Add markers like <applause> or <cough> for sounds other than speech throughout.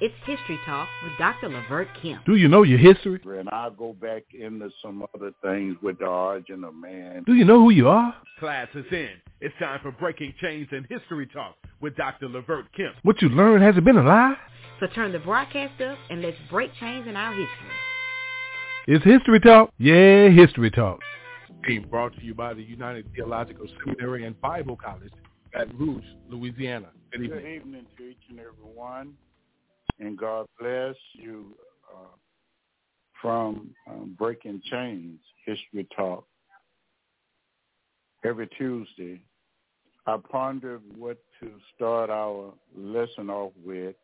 It's History Talk with Dr. Levert Kemp. Do you know your history? And I'll go back into some other things with the origin of man. Do you know who you are? Class is in. It's time for Breaking Chains and History Talk with Dr. Levert Kemp. What you learned hasn't been a lie? So turn the broadcast up and let's break chains in our history. It's History Talk. Yeah, History Talk. Being brought to you by the United Theological Seminary and Bible College, Baton Rouge, Louisiana. Good evening. Good evening to each and every one and God bless you uh, from um, Breaking Chains History Talk. Every Tuesday, I pondered what to start our lesson off with,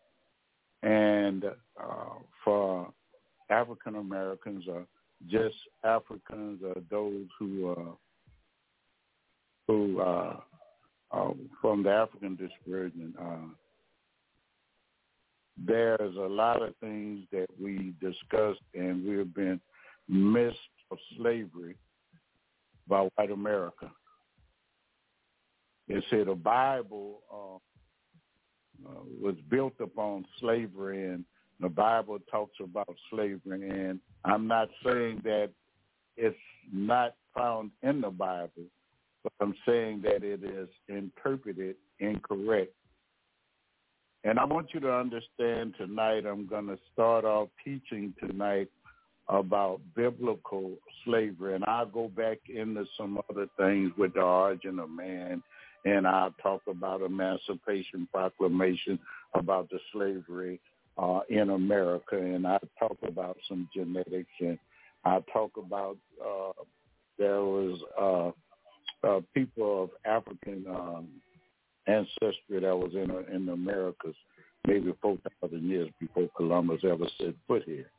and uh, for African Americans or just Africans or those who uh, who uh, from the African dispersion. Uh, there's a lot of things that we discussed and we've been missed of slavery by white America. They said the Bible uh, uh, was built upon slavery and the Bible talks about slavery and I'm not saying that it's not found in the Bible, but I'm saying that it is interpreted incorrect and I want you to understand tonight, I'm going to start off teaching tonight about biblical slavery. And I'll go back into some other things with the origin of man. And I'll talk about Emancipation Proclamation, about the slavery uh, in America. And I'll talk about some genetics. And I'll talk about uh, there was uh, uh, people of African um, ancestry that was in in the Americas maybe 4,000 years before Columbus ever set foot here.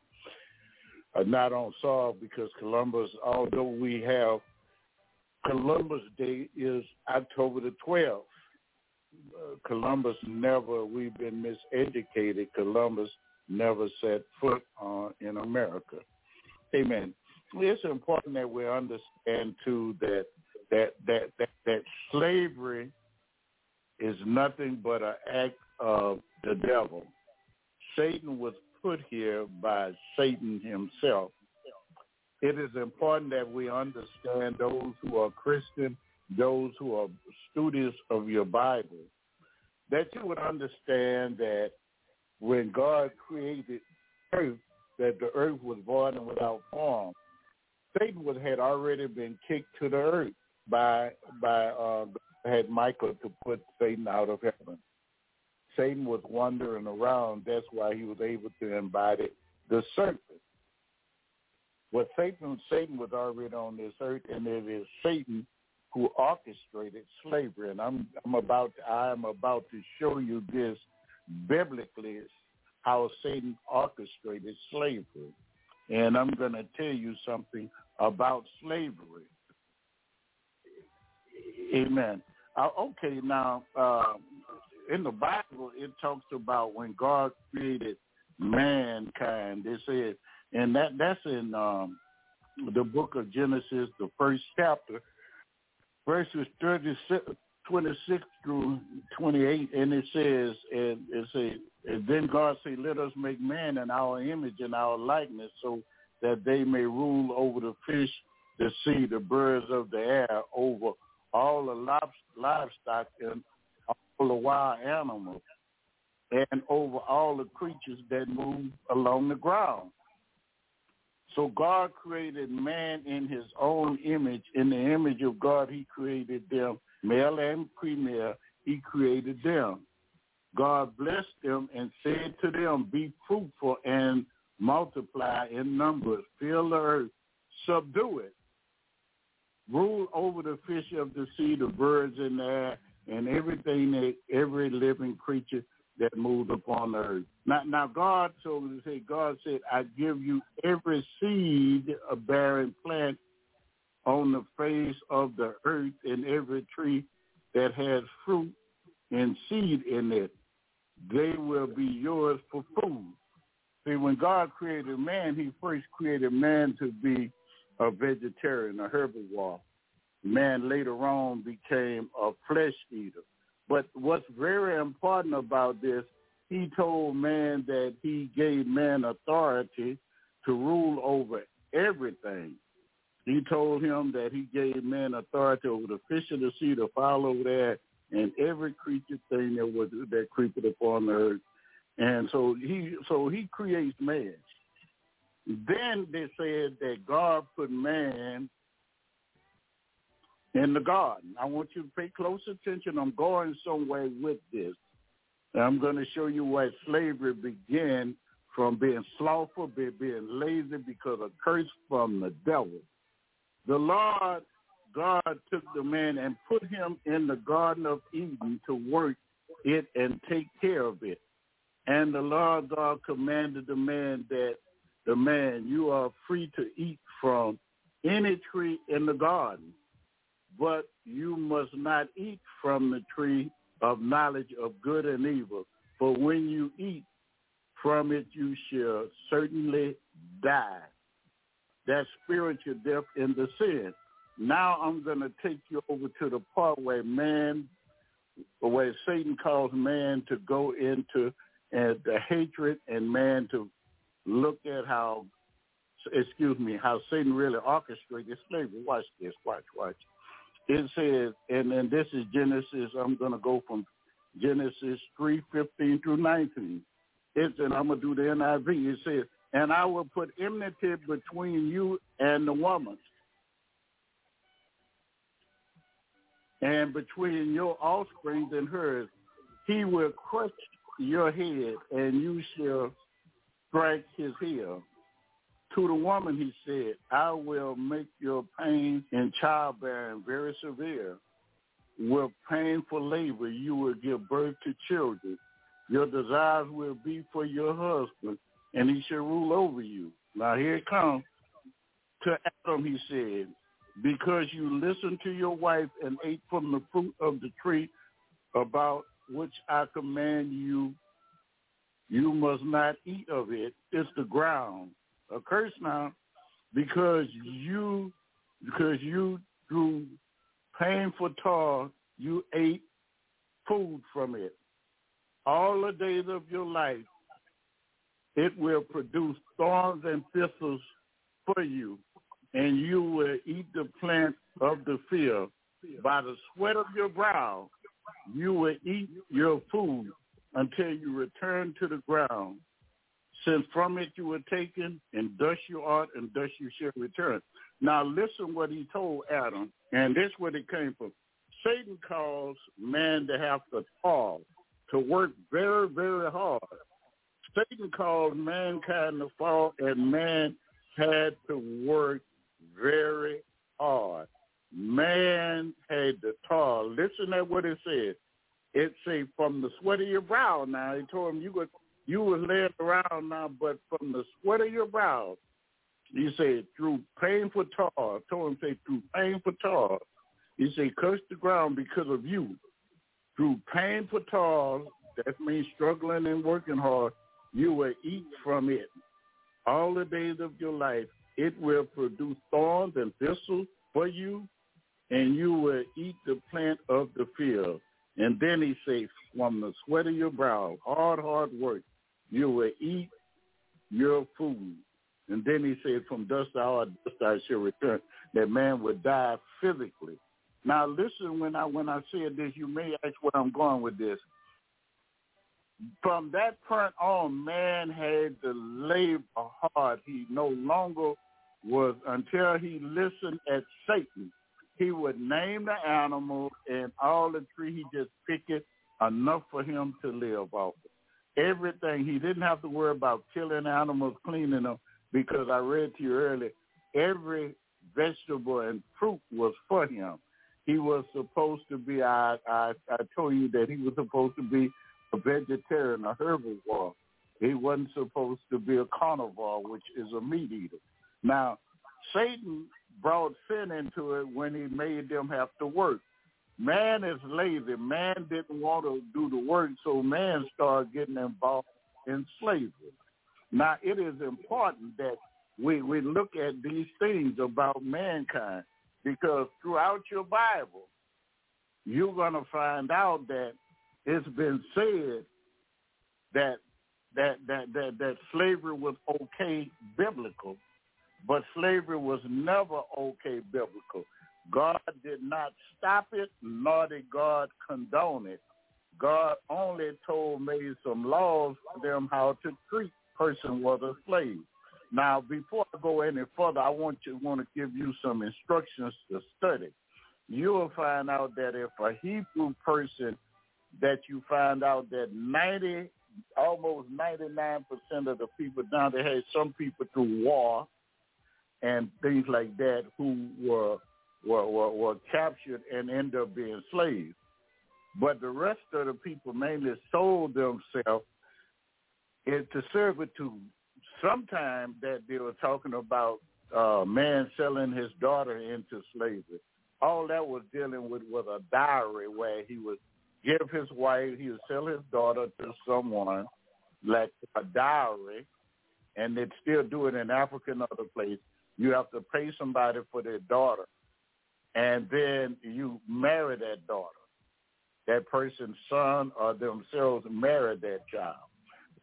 Uh, not on solve because Columbus, although we have Columbus Day is October the 12th. Uh, Columbus never, we've been miseducated. Columbus never set foot uh, in America. Amen. It's important that we understand too that that that that, that slavery is nothing but an act of the devil. Satan was put here by Satan himself. It is important that we understand those who are Christian, those who are students of your Bible, that you would understand that when God created earth, that the earth was void and without form. Satan was, had already been kicked to the earth by by uh, had Michael to put Satan out of heaven. Satan was wandering around. That's why he was able to embody the serpent. What Satan, Satan was already on this earth, and it is Satan who orchestrated slavery. And I'm, I'm about, I am about to show you this biblically how Satan orchestrated slavery. And I'm going to tell you something about slavery. Amen. Uh, okay, now uh, in the Bible it talks about when God created mankind. They said, and that that's in um, the book of Genesis, the first chapter, verses 36, 26 through 28, and it says, and it says, and then God said, let us make man in our image and our likeness so that they may rule over the fish, the sea, the birds of the air, over all the livestock and all the wild animals and over all the creatures that move along the ground. So God created man in his own image. In the image of God, he created them. Male and female, he created them. God blessed them and said to them, be fruitful and multiply in numbers, fill the earth, subdue it, rule over the fish of the sea, the birds in the air, and everything that every living creature that moves upon the earth. Now, now God told to say, God said, I give you every seed of bearing plant on the face of the earth and every tree that has fruit and seed in it. They will be yours for food. See, when God created man, he first created man to be a vegetarian, a herbivore. Man later on became a flesh eater. But what's very important about this, he told man that he gave man authority to rule over everything. He told him that he gave man authority over the fish of the sea, the fowl over there, and every creature thing that was that creepeth upon the earth. And so he so he creates man. Then they said that God put man in the garden. I want you to pay close attention. I'm going somewhere with this. I'm going to show you why slavery began from being slothful, being lazy because of curse from the devil. The Lord God took the man and put him in the Garden of Eden to work it and take care of it. And the Lord God commanded the man that the man, you are free to eat from any tree in the garden, but you must not eat from the tree of knowledge of good and evil. For when you eat from it, you shall certainly die. That spiritual death in the sin. Now I'm going to take you over to the part where man, where Satan calls man to go into and the hatred and man to look at how, excuse me, how Satan really orchestrated slavery. Watch this, watch, watch. It says, and then this is Genesis. I'm going to go from Genesis 3, 15 through 19. It's, and I'm going to do the NIV. It says, and I will put enmity between you and the woman, and between your offspring and hers. He will crush your head, and you shall strike his heel. To the woman he said, I will make your pain in childbearing very severe. With painful labor you will give birth to children. Your desires will be for your husband, and he shall rule over you. Now here it comes. To Adam he said, because you listened to your wife and ate from the fruit of the tree about which I command you, you must not eat of it. It's the ground. A curse now, because you, because you through painful toil, you ate food from it. All the days of your life, it will produce thorns and thistles for you, and you will eat the plant of the field. By the sweat of your brow, you will eat your food until you return to the ground. Since from it you were taken, and dust you are, and dust you shall return. Now listen what he told Adam, and this is where it came from. Satan caused man to have to fall, to work very, very hard. Satan caused mankind to fall, and man had to work very hard. Man had to toil. Listen to what it said. It say from the sweat of your brow. Now he told him you would you was laying around now, but from the sweat of your brow, he said through painful toil. Told him say through painful toil. He said curse the ground because of you. Through painful toil, that means struggling and working hard, you will eat from it all the days of your life. It will produce thorns and thistles for you, and you will eat the plant of the field. And then he says, from the sweat of your brow, hard, hard work, you will eat your food. And then he said, from dust thou dust I shall return. That man would die physically. Now listen, when I when I said this, you may ask where I'm going with this. From that point on, man had to labor hard. He no longer was until he listened at Satan. He would name the animal and all the tree he just picked it enough for him to live off of everything. He didn't have to worry about killing animals, cleaning them, because I read to you earlier, every vegetable and fruit was for him. He was supposed to be, I, I, I told you that he was supposed to be a vegetarian, a herbivore. He wasn't supposed to be a carnivore, which is a meat eater. Now, Satan brought sin into it when he made them have to work. Man is lazy. Man didn't want to do the work, so man started getting involved in slavery. Now, it is important that we, we look at these things about mankind because throughout your Bible, you're going to find out that it's been said that that that that, that slavery was okay biblical, but slavery was never okay biblical. God did not stop it, nor did God condone it. God only told made some laws for them how to treat person was a slave. Now, before I go any further, I want to want to give you some instructions to study. You will find out that if a Hebrew person that you find out that ninety, almost ninety nine percent of the people down there had some people through war and things like that who were were, were, were captured and ended up being slaves. But the rest of the people mainly sold themselves into servitude. Sometime that they were talking about uh, man selling his daughter into slavery. All that was dealing with was a dowry where he would give his wife, he would sell his daughter to someone like a dowry, and they'd still do it in Africa and other places. You have to pay somebody for their daughter and then you marry that daughter. That person's son or themselves married that child.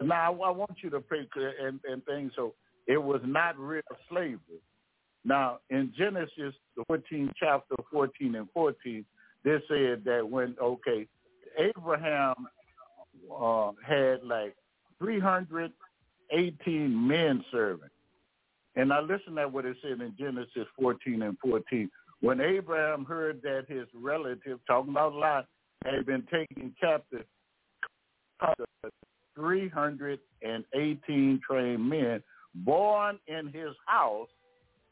Now, I want you to pay and, and things. So it was not real slavery. Now, in Genesis, the 14th chapter, 14 and 14, they said that when, okay, Abraham uh, had like 318 men serving. And I listen to what it said in Genesis 14 and 14. When Abraham heard that his relative, talking about Lot, had been taken captive, 318 trained men born in his house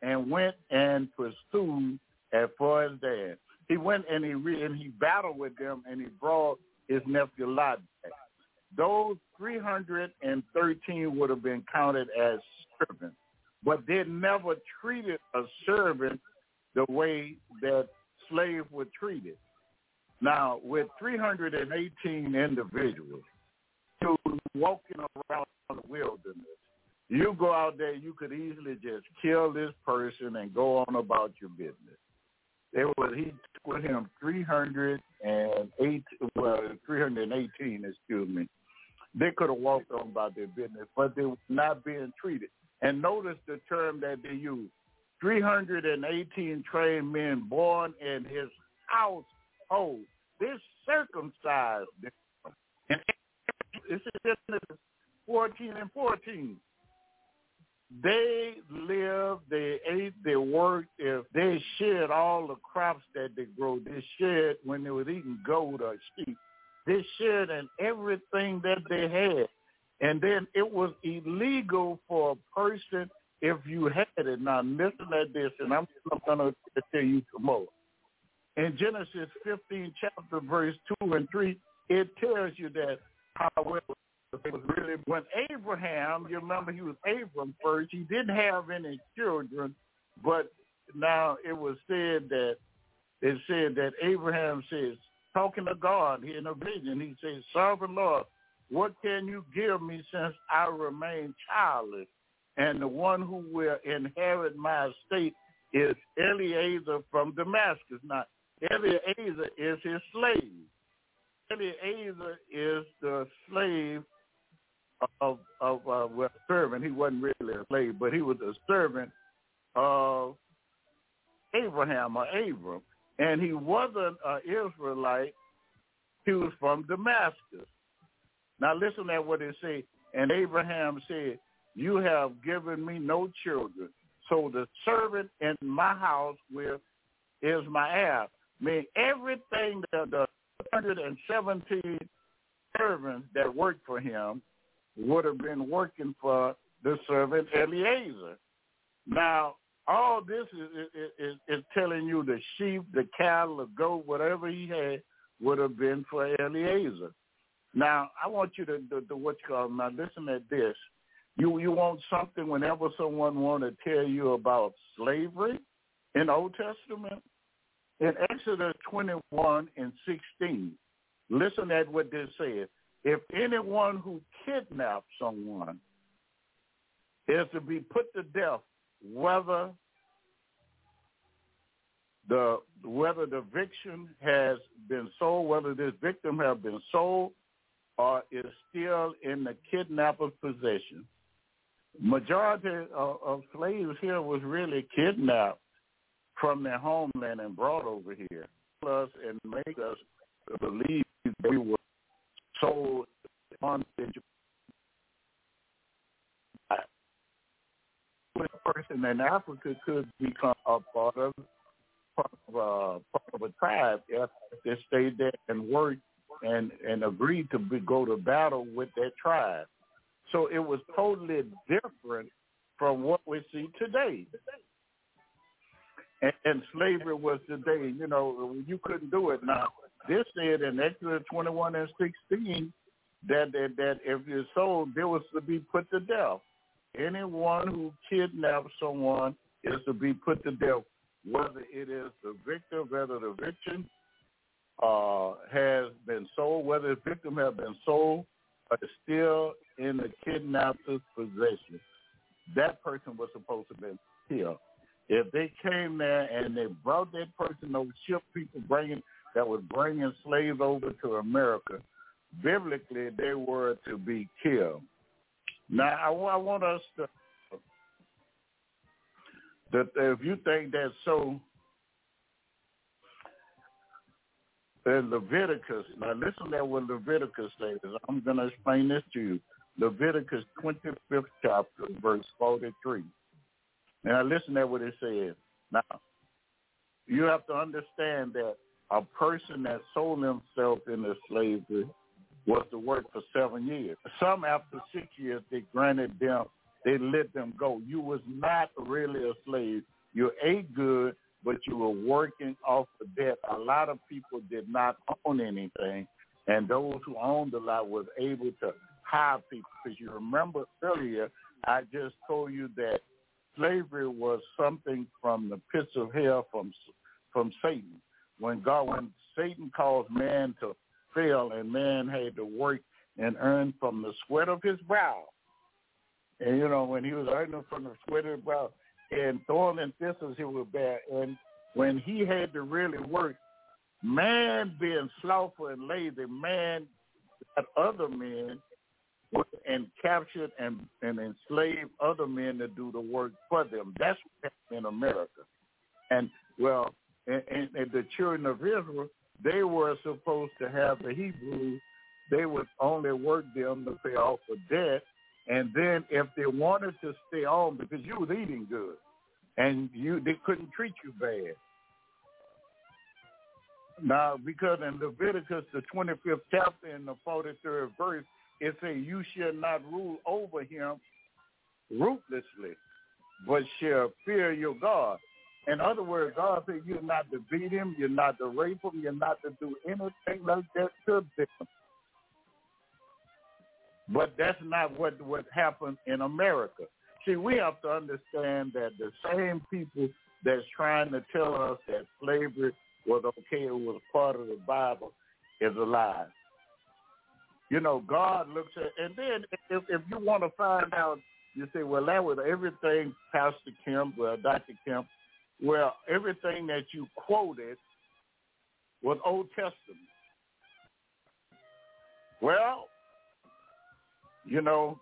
and went and pursued as far as Dan. He went and he re- and he battled with them and he brought his nephew Lot back. Those 313 would have been counted as servants, but they never treated a servant the way that slaves were treated. Now, with 318 individuals who walking around the wilderness, you go out there, you could easily just kill this person and go on about your business. It was he took with him 308, well, 318, excuse me. They could have walked on about their business, but they were not being treated. And notice the term that they used 318 trained men born in his household. This circumcised them. And this is 14 and 14. They lived, they ate, they worked. If they shared all the crops that they grow, they shared when they was eating goat or sheep. They shared in everything that they had. And then it was illegal for a person if you had it. Now listen at this, and I'm, going to tell you more. In Genesis 15, chapter verse 2 and 3, it tells you that, however, it was really when Abraham, you remember he was Abram first, he didn't have any children, but now it was said that it said that Abraham says, talking to God in a vision, he says, Sovereign Lord, what can you give me since I remain childless? and the one who will inherit my estate is Eliezer from Damascus. Now, Eliezer is his slave. Eliezer is the slave of of uh, well, servant. He wasn't really a slave, but he was a servant of Abraham or Abram, and he wasn't an Israelite. He was from Damascus. Now listen to what it says. And Abraham said, you have given me no children. So the servant in my house will is my heir. I mean, everything that the 117 servants that worked for him would have been working for the servant Eliezer. Now, all this is, is, is, is telling you the sheep, the cattle, the goat, whatever he had would have been for Eliezer. Now, I want you to, to what you call now. Listen at this. You you want something whenever someone want to tell you about slavery in Old Testament? In Exodus 21 and 16, listen at what this says. If anyone who kidnaps someone is to be put to death, whether the whether the victim has been sold, whether this victim have been sold uh, is still in the kidnapper's possession. Majority of, of slaves here was really kidnapped from their homeland and brought over here, us and make us believe they were sold on a person in Africa could become a part of part of, uh, part of a tribe if they stayed there and worked and and agreed to be, go to battle with that tribe. So it was totally different from what we see today. And, and slavery was today, you know, you couldn't do it. Now, this said in Exodus 21 and 16 that, that, that if you're sold, there was to be put to death. Anyone who kidnaps someone is to be put to death, whether it is the victim, whether the victim uh, has been sold, whether the victim has been sold or is still in the kidnapper's possession. That person was supposed to be killed. If they came there and they brought that person over, ship people bringing that was bringing slaves over to America, biblically they were to be killed. Now, I, I want us to that if you think that's so, in Leviticus, now listen to what Leviticus says. I'm going to explain this to you. Leviticus 25th chapter, verse 43. Now listen to what it says. Now, you have to understand that a person that sold himself into slavery was to work for seven years. Some after six years, they granted them, they let them go. You was not really a slave. You ate good, but you were working off the debt. A lot of people did not own anything, and those who owned a lot was able to hire people. Because you remember earlier, I just told you that slavery was something from the pits of hell from from Satan. When God, when Satan caused man to fail, and man had to work and earn from the sweat of his brow. And you know, when he was earning from the sweat of his brow, and thorn and thistles he would bear, and when he had to really work, man being slothful and lazy, man got other men and captured and, and enslaved other men to do the work for them. That's what happened in America. And well, and, and, and the children of Israel, they were supposed to have the Hebrews. They would only work them to pay off the debt, and then if they wanted to stay on because you was eating good, and you they couldn't treat you bad. Now, because in Leviticus, the 25th chapter in the 43rd verse, it says, you shall not rule over him ruthlessly, but shall fear your God. In other words, God said you're not to beat him, you're not to rape him, you're not to do anything like that to them. But that's not what what happened in America. See, we have to understand that the same people that's trying to tell us that slavery was okay, it was part of the Bible, is a lie. You know, God looks at, and then if, if you want to find out, you say, well, that was everything Pastor Kemp, well, Dr. Kemp, well, everything that you quoted was Old Testament. Well, you know,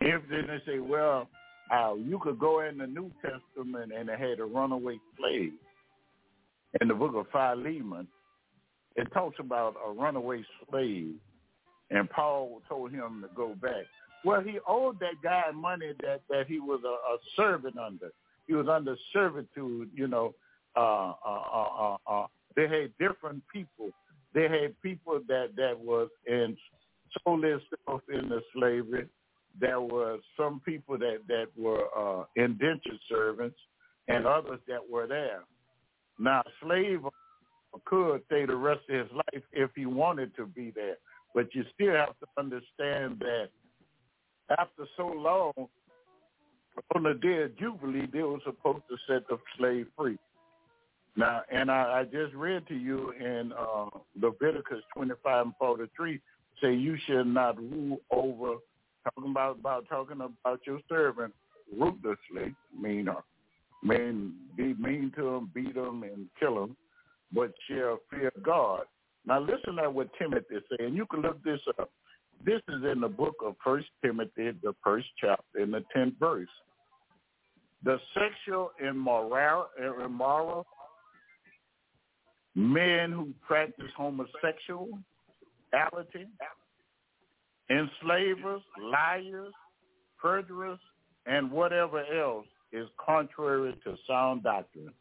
if then they say, well, uh, you could go in the New Testament and it had a runaway slave in the book of Philemon it talks about a runaway slave, and Paul told him to go back. Well, he owed that guy money that that he was a, a servant under. He was under servitude. You know, uh, uh, uh, uh, uh, they had different people. They had people that that was in sold themselves into slavery. There were some people that that were uh, indentured servants, and others that were there. Now, slave could stay the rest of his life if he wanted to be there. But you still have to understand that after so long, on the day of Jubilee, they were supposed to set the slave free. Now, and I, I just read to you in uh, Leviticus 25 and 43, say you should not rule over, talking about, about talking about your servant ruthlessly, mean, uh, mean, be mean to them, beat them, and kill them but shall fear God. Now listen to what Timothy is saying. You can look this up. This is in the book of First Timothy, the first chapter, in the tenth verse. The sexual immoral, immoral men who practice enslavers, liars, perjurers, and whatever else is contrary to sound doctrine.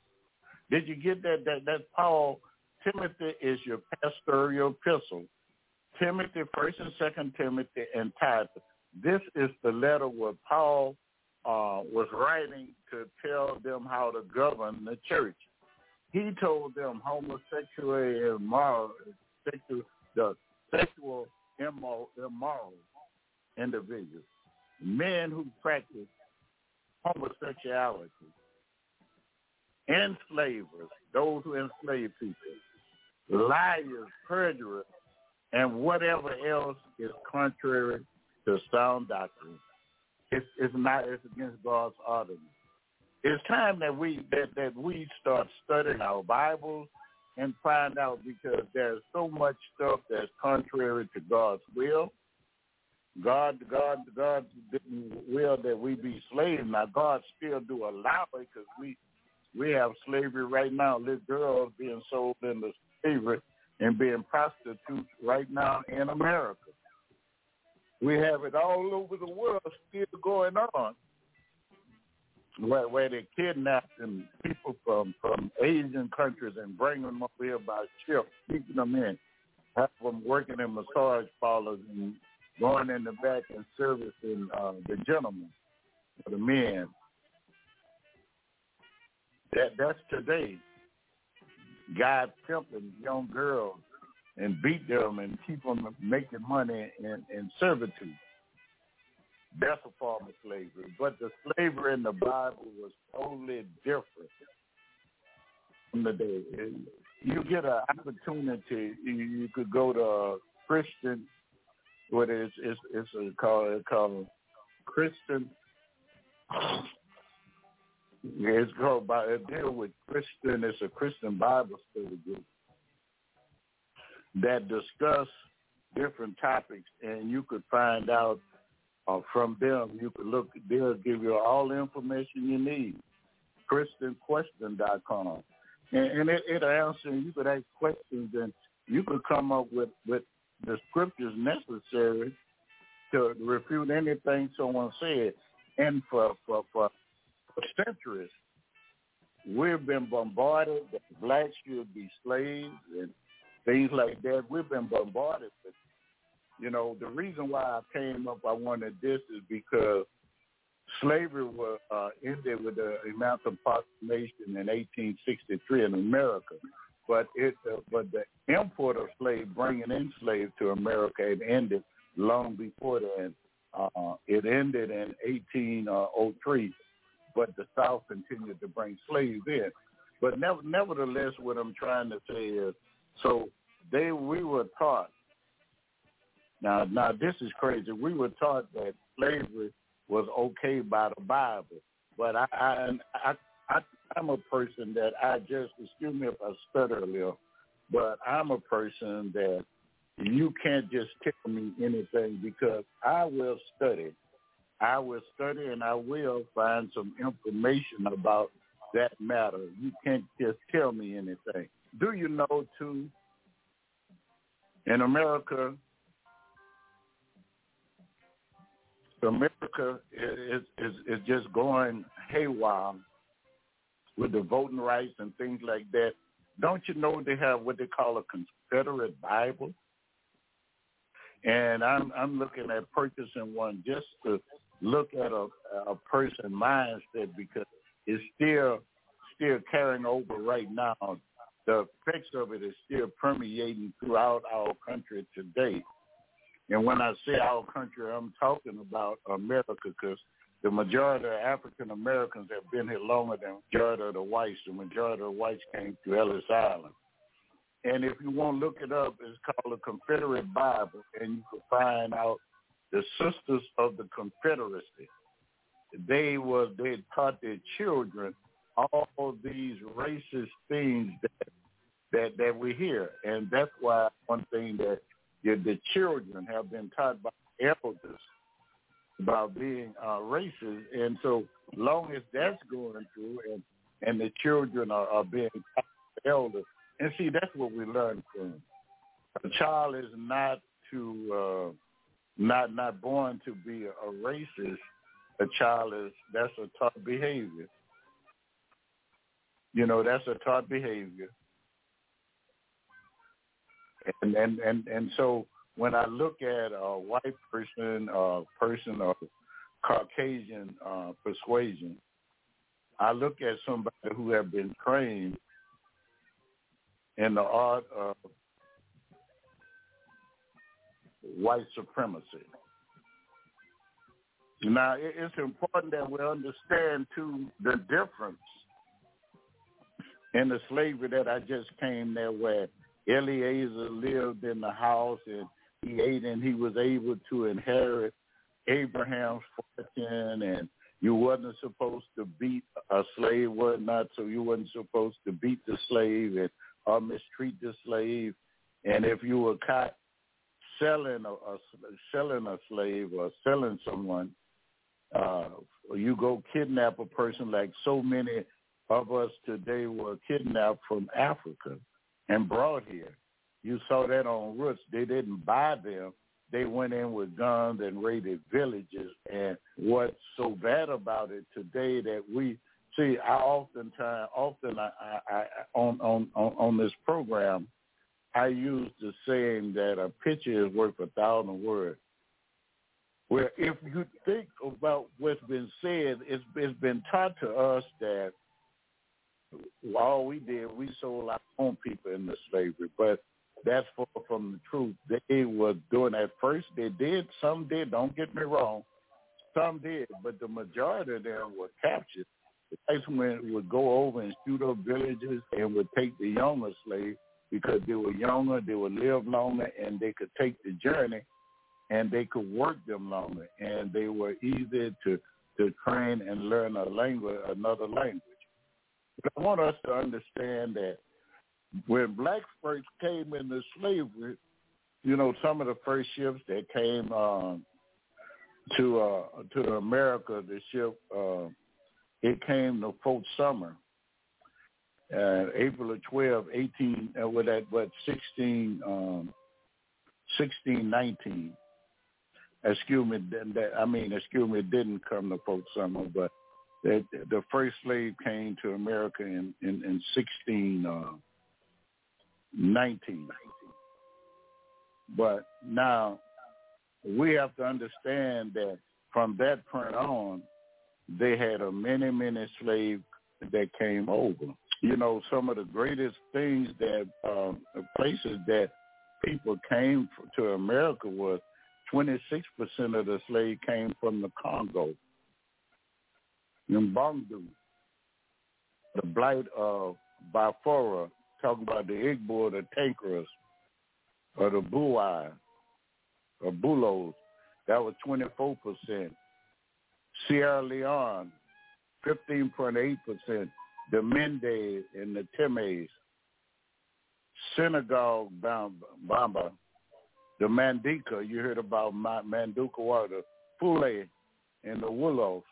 Did you get that? That, that Paul, Timothy is your pastoral epistle. Timothy, First and Second Timothy, and Titus. This is the letter where Paul uh, was writing to tell them how to govern the church. He told them homosexuality and moral, sexual, the sexual immoral, immoral individuals, men who practice homosexuality, enslavers, those who enslave people, liars, perjurers, and whatever else is contrary to sound doctrine. It's, it's not. It's against God's ordinance. It's time that we that, that we start studying our Bibles and find out because there's so much stuff that's contrary to God's will. God, God, God didn't will that we be slaves. Now God still do allow it because we we have slavery right now. Little girls being sold into slavery and being prostitutes right now in America. We have it all over the world still going on where, where they kidnapping people from, from Asian countries and bring them up here by ship, keeping them in, have them working in massage parlors and going in the back and servicing uh, the gentlemen, the men. That that's today. Guys pimping young girls and beat them and keep them making money in, in servitude. That's a form of slavery. But the slavery in the Bible was totally different from the day. You get an opportunity, you could go to Christian, what is it's it's a called it's called Christian. It's called by a deal with Christian. It's a Christian Bible study group that discuss different topics, and you could find out uh, from them. You could look; they'll give you all the information you need. ChristianQuestion.com, and, and it, it'll answer. You could ask questions, and you could come up with with the scriptures necessary to refute anything someone said. And for for for, for centuries, we've been bombarded that blacks should be slaves and things like that. We've been bombarded with you know, the reason why I came up, I wanted this is because slavery was uh, ended with the Emancipation in 1863 in America, but it uh, but the import of slaves, bringing in slaves to America, it ended long before then. Uh, it ended in 1803, but the South continued to bring slaves in. But never, nevertheless, what I'm trying to say is, so they we were taught now, now this is crazy. We were taught that slavery was okay by the Bible, but I, I, I, I I'm a person that I just excuse me if I stutter a little, but I'm a person that you can't just tell me anything because I will study. I will study and I will find some information about that matter. You can't just tell me anything. Do you know too? In America, America is, is is just going haywire with the voting rights and things like that. Don't you know they have what they call a Confederate Bible? And I'm I'm looking at purchasing one just to look at a a person mindset because it's still still carrying over right now. The effects of it is still permeating throughout our country today. And when I say our country, I'm talking about America because the majority of African Americans have been here longer than the majority of the whites. The majority of the whites came to Ellis Island. And if you want to look it up, it's called the Confederate Bible, and you can find out the Sisters of the Confederacy. They was they taught their children all these racist things that that that we hear, and that's why one thing that the, the children have been taught by elders about being uh, racist, and so long as that's going through, and and the children are, are being taught by elders, and see that's what we learn from. A child is not to uh, not not born to be a racist. A child is that's a taught behavior. You know, that's a taught behavior. And and and, and so when I look at a white person, a person of Caucasian uh, persuasion, I look at somebody who have been trained in the art of white supremacy. Now, it's important that we understand, too, the difference in the slavery that I just came there where Eliezer lived in the house and he ate and he was able to inherit Abraham's fortune and you wasn't supposed to beat a slave, whatnot, so you wasn't supposed to beat the slave and or mistreat the slave. And if you were caught selling a, a selling a slave or selling someone, uh, you go kidnap a person like so many of us today were kidnapped from Africa and brought here. You saw that on Roots. They didn't buy them. They went in with guns and raided villages. And what's so bad about it today that we see, I oftentimes, often I, I, I on, on on on this program, I use the saying that a picture is worth a thousand words. Where if you think about what's been said, it's, it's been taught to us that all we did, we sold our own people into slavery. But that's far from the truth. They were doing at first. They did. Some did. Don't get me wrong. Some did, but the majority of them were captured. The whites would go over and shoot up villages and would take the younger slaves because they were younger, they would live longer, and they could take the journey, and they could work them longer, and they were easy to to train and learn a language, another language. I want us to understand that when blacks first came into slavery, you know, some of the first ships that came um, to uh, to America, the ship uh, it came to Fort Summer, uh, April of 12, 18, uh, with that, what, 16, um, 16, 19. Excuse me, that, I mean, excuse me, it didn't come to Fort Summer, but that the first slave came to America in, in, in 16, uh, 19. But now we have to understand that from that point on, they had a many, many slaves that came over. You know, some of the greatest things that um, places that people came to America was 26% of the slaves came from the Congo, Mbundu, the blight of Biafra, talking about the Igbo, the Tankeras, or the Buai, or Bulos, that was 24%. Sierra Leone, 15.8%. The Mende and the Temes, Senegal, Bamba, the Mandinka, you heard about Manduka water, Fule, and the Wolofs.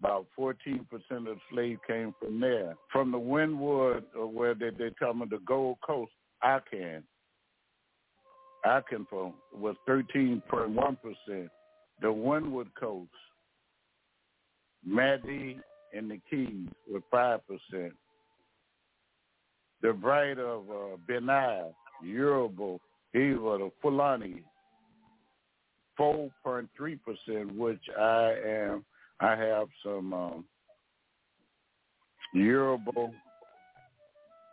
About 14% of the slaves came from there. From the Windward, uh, where they, they come on the Gold Coast, Akan. Akan was 13.1%. The Windward Coast, Madi and the Keys were 5%. The bride of uh, Benai, Yoruba, Eva, the Fulani, 4.3%, which I am I have some um, Yoruba,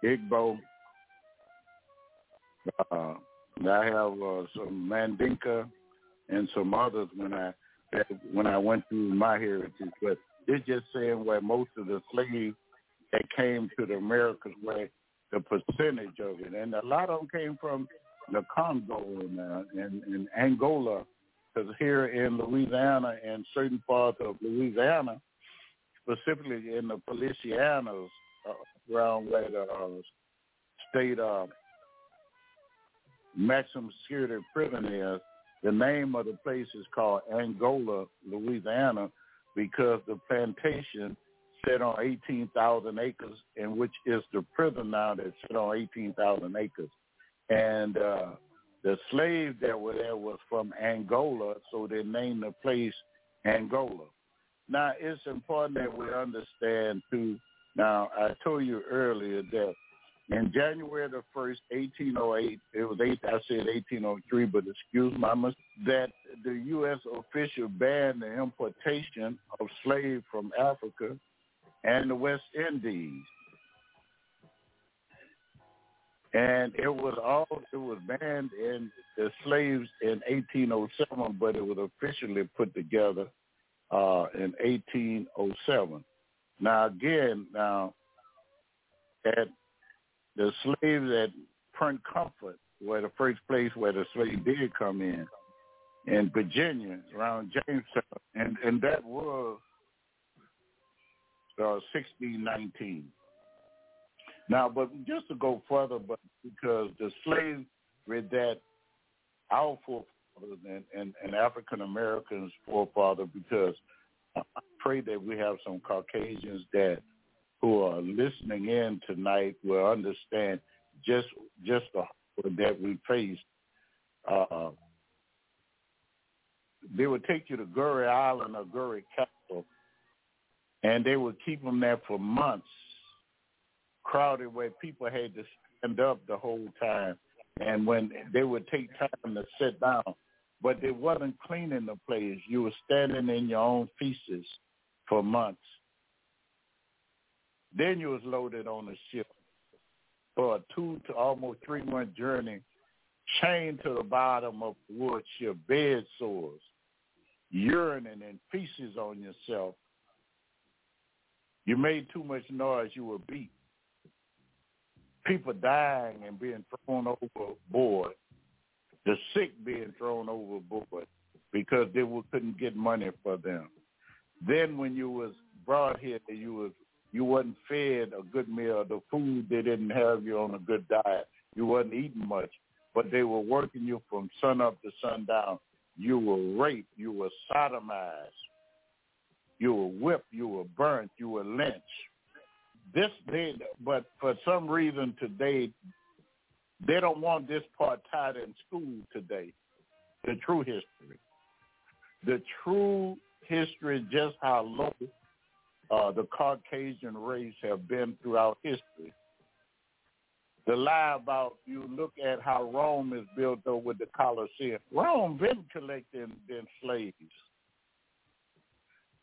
Igbo. Uh, I have uh, some Mandinka and some others when I when I went through my heritage. But it's just saying where most of the slaves that came to the Americas, where the percentage of it, and a lot of them came from the Congo and, uh, and, and Angola because here in Louisiana and certain parts of Louisiana, specifically in the Felicianas, uh, around where the uh, state uh, maximum security prison is, the name of the place is called Angola, Louisiana, because the plantation sit on 18,000 acres, and which is the prison now that sit on 18,000 acres. And uh, the slaves that were there was from Angola, so they named the place Angola. Now, it's important that we understand, too, now, I told you earlier that in January the 1st, 1808, it was eight, I said 1803, but excuse my mistake, that the U.S. official banned the importation of slaves from Africa and the West Indies. And it was all it was banned in the slaves in 1807, but it was officially put together uh, in 1807. Now again, now at the slaves at Point Comfort were the first place where the slave did come in, in Virginia around Jamestown, and and that was uh, 1619. Now, but just to go further, but because the slavery that our forefathers and, and, and African Americans forefathers, because I pray that we have some Caucasians that who are listening in tonight will understand just just the that we faced. Uh, they would take you to Goree Island or Goree Castle, and they would keep them there for months, crowded where people had to stand up the whole time. And when they would take time to sit down, but they wasn't cleaning the place. You were standing in your own feces for months. Then you was loaded on a ship for a two to almost three month journey, chained to the bottom of the wood ship, bed sores, urinating and feces on yourself. You made too much noise, you were beat. People dying and being thrown overboard. The sick being thrown overboard because they couldn't get money for them. Then when you was brought here, you was you wasn't fed a good meal. The food they didn't have you on a good diet. You wasn't eating much, but they were working you from sun up to sundown. You were raped. You were sodomized. You were whipped. You were burnt. You were lynched. This they, but for some reason today, they don't want this part taught in school today. The true history, the true history, just how low uh, the Caucasian race have been throughout history. The lie about you look at how Rome is built though with the Colosseum. Rome been collecting them slaves.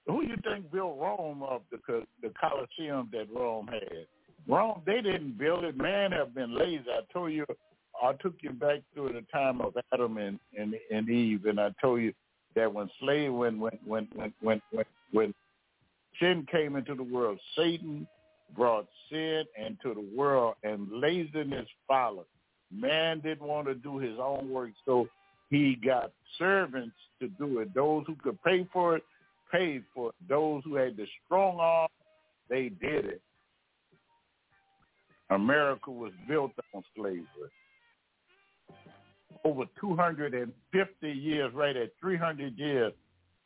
Who you think built Rome up the the Colosseum that Rome had? Rome they didn't build it. Man have been lazy. I told you I took you back to the time of Adam and, and, and Eve and I told you that when slave when when when when when when, when sin came into the world. Satan brought sin into the world and laziness followed. Man didn't want to do his own work, so he got servants to do it. Those who could pay for it, paid for. Those who had the strong arm, they did it. America was built on slavery. Over 250 years, right at 300 years,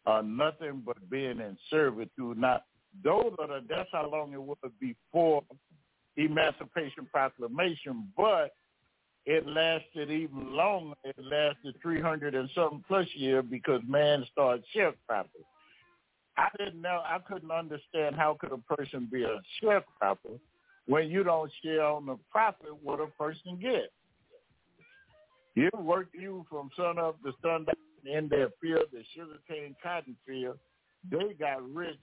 are nothing but being in servitude. Now, those are the, that's how long it was before Emancipation Proclamation, but it lasted even longer. It lasted 300 and something plus years because man started sharecropping. I didn't know, I couldn't understand how could a person be a sharecropper when you don't share on the profit what a person gets. You work you from sun up to sundown in their field, the sugarcane cotton field, they got rich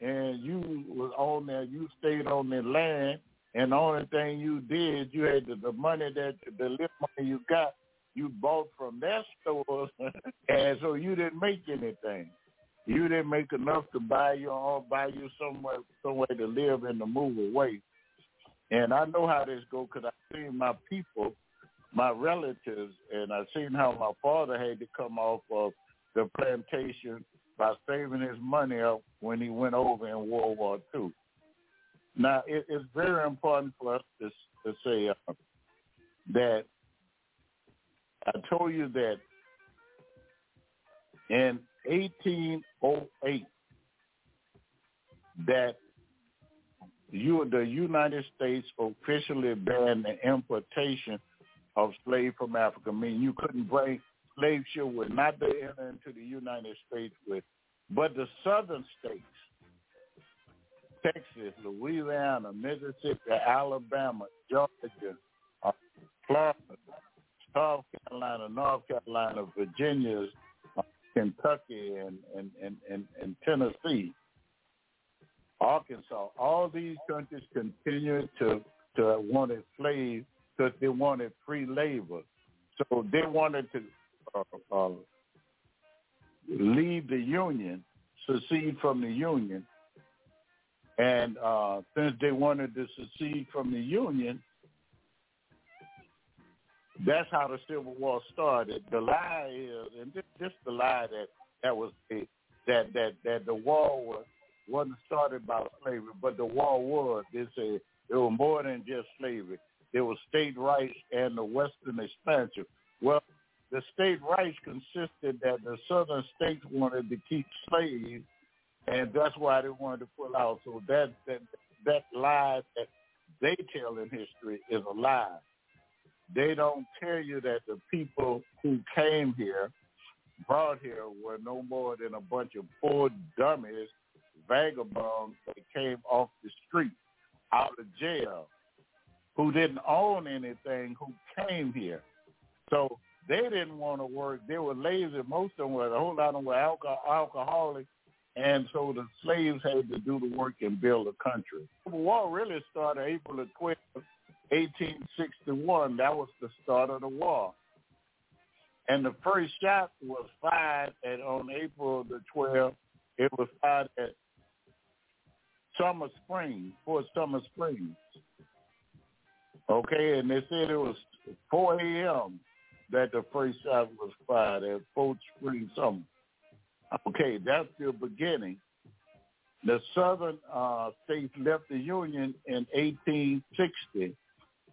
and you was on there, you stayed on their land and the only thing you did, you had the, the money that the little money you got, you bought from their stores <laughs> and so you didn't make anything. You didn't make enough to buy your own buy you somewhere somewhere to live and to move away. And I know how this go because I've seen my people my relatives, and I've seen how my father had to come off of the plantation by saving his money up when he went over in World War II. Now, it, it's very important for us to, to say uh, that I told you that in 1808 that you, the United States officially banned the importation of slaves from Africa. I mean, you couldn't bring slave ship would not be enter into the United States with, but the southern states, Texas, Louisiana, Mississippi, Alabama, Georgia, uh, Florida, South Carolina, North Carolina, Virginia, Kentucky, and, and, and, and, and Tennessee, Arkansas, all these countries continued to, to wanted slaves because they wanted free labor. So they wanted to uh, uh, leave the union, secede from the union, and uh, since they wanted to secede from the union, that's how the Civil War started. The lie is, and this, this the lie that that was the, that that that the war was wasn't started by slavery, but the war was. It's a it was more than just slavery. There was state rights and the Western expansion. Well, the state rights consisted that the southern states wanted to keep slaves, and that's why they wanted to pull out. So that that that lie that they tell in history is a lie. They don't tell you that the people who came here, brought here, were no more than a bunch of poor dummies, vagabonds that came off the street, out of jail, who didn't own anything, who came here. So they didn't want to work. They were lazy. Most of them were. A whole lot of them were alcohol, alcoholics. And so the slaves had to do the work and build a country. The war really started April the 12th, 1861. That was the start of the war. And the first shot was fired at, on April the 12th. It was fired at Summer Springs, Fort Summer Springs. Okay, and they said it was 4 a.m that the first shot was fired at Fort Spring Summer. Okay, that's the beginning. The southern uh, states left the Union in 1860.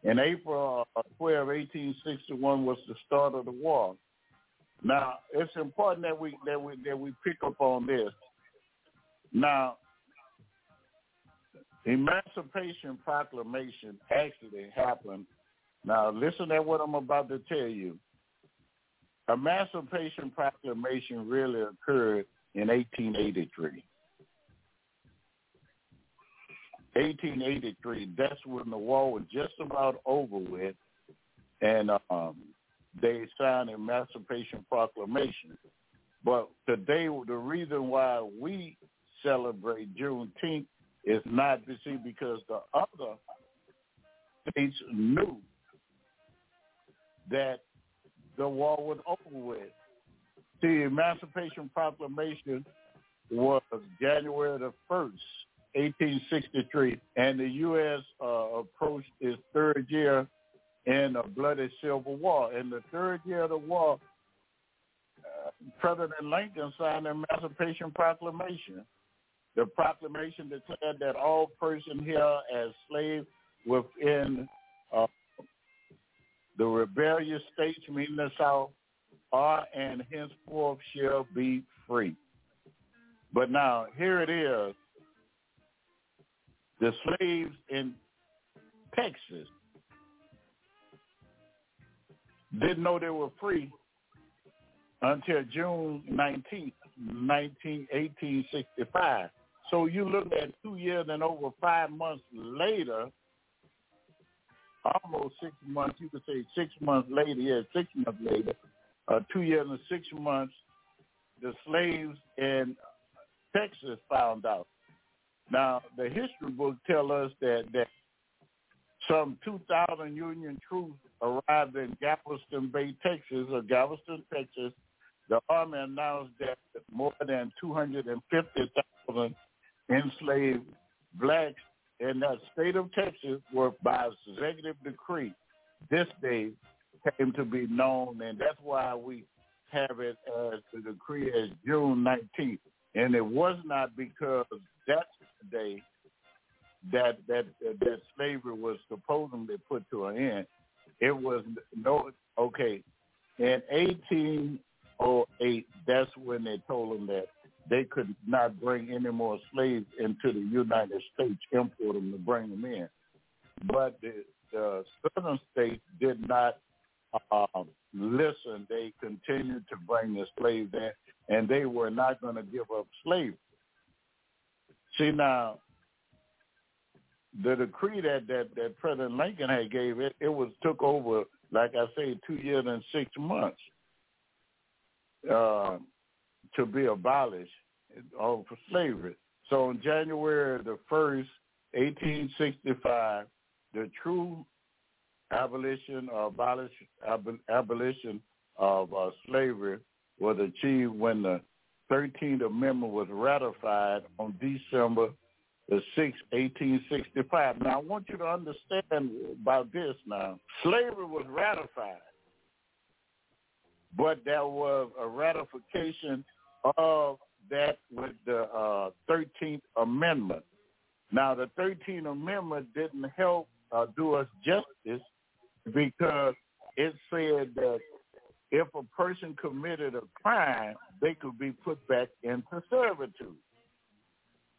In April uh, 12, 1861 was the start of the war. Now, it's important that we that we that we pick up on this. Now, Emancipation Proclamation actually happened now, listen to what I'm about to tell you. Emancipation Proclamation really occurred in 1883. 1883, that's when the war was just about over with, and um, they signed the Emancipation Proclamation. But today, the reason why we celebrate Juneteenth is not to see because the other states knew that the war was over with. The Emancipation Proclamation was January the 1st, 1863, and the U.S. Uh, approached its third year in a bloody civil war. In the third year of the war, uh, President Lincoln signed the Emancipation Proclamation. The proclamation declared that all persons here as slaves within uh, the rebellious states, meaning the South, are and henceforth shall be free. But now, here it is. The slaves in Texas didn't know they were free until June 19th, 19, 1865. So you look at two years and over five months later, almost six months, you could say six months later, yeah, six months later, uh, two years and six months, the slaves in Texas found out. Now, the history books tell us that, that some 2,000 Union troops arrived in Galveston Bay, Texas, or Galveston, Texas. The Army announced that more than 250,000 enslaved blacks in the state of Texas were by executive decree this day came to be known, and that's why we have it as the decree as June 19th. And it was not because that's day that that that slavery was supposedly put to an end. It was no okay. In 1808, that's when they told them that they could not bring any more slaves into the United States, import them to bring them in. But the, the southern states did not um, listen. They continued to bring the slaves in, and they were not going to give up slavery. See now, the decree that, that, that President Lincoln had gave it, it was took over, like I say, two years and six months uh, to be abolished of slavery. So on January the 1st, 1865, the true abolition or abolish, ab- abolition of uh, slavery was achieved when the 13th Amendment was ratified on December the 6th, 1865. Now, I want you to understand about this now. Slavery was ratified, but there was a ratification of that with the uh, 13th Amendment. Now, the 13th Amendment didn't help uh, do us justice because it said that if a person committed a crime, they could be put back into servitude.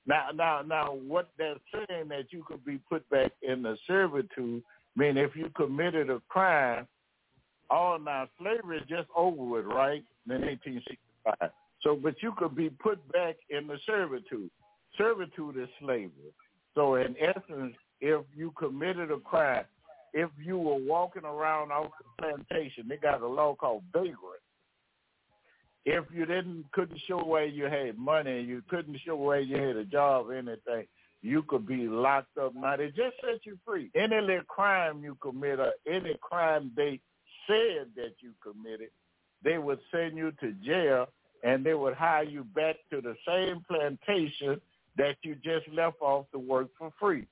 Now, now, now, what they're saying that you could be put back in the servitude, mean if you committed a crime, all now slavery is just over with, right? In 1865. So, but you could be put back in the servitude. Servitude is slavery. So, in essence, if you committed a crime, if you were walking around off the plantation, they got a law called vagrant. If you didn't couldn't show where you had money, you couldn't show where you had a job anything, you could be locked up. Now they just set you free. Any little crime you commit or any crime they said that you committed, they would send you to jail and they would hire you back to the same plantation that you just left off to work for free.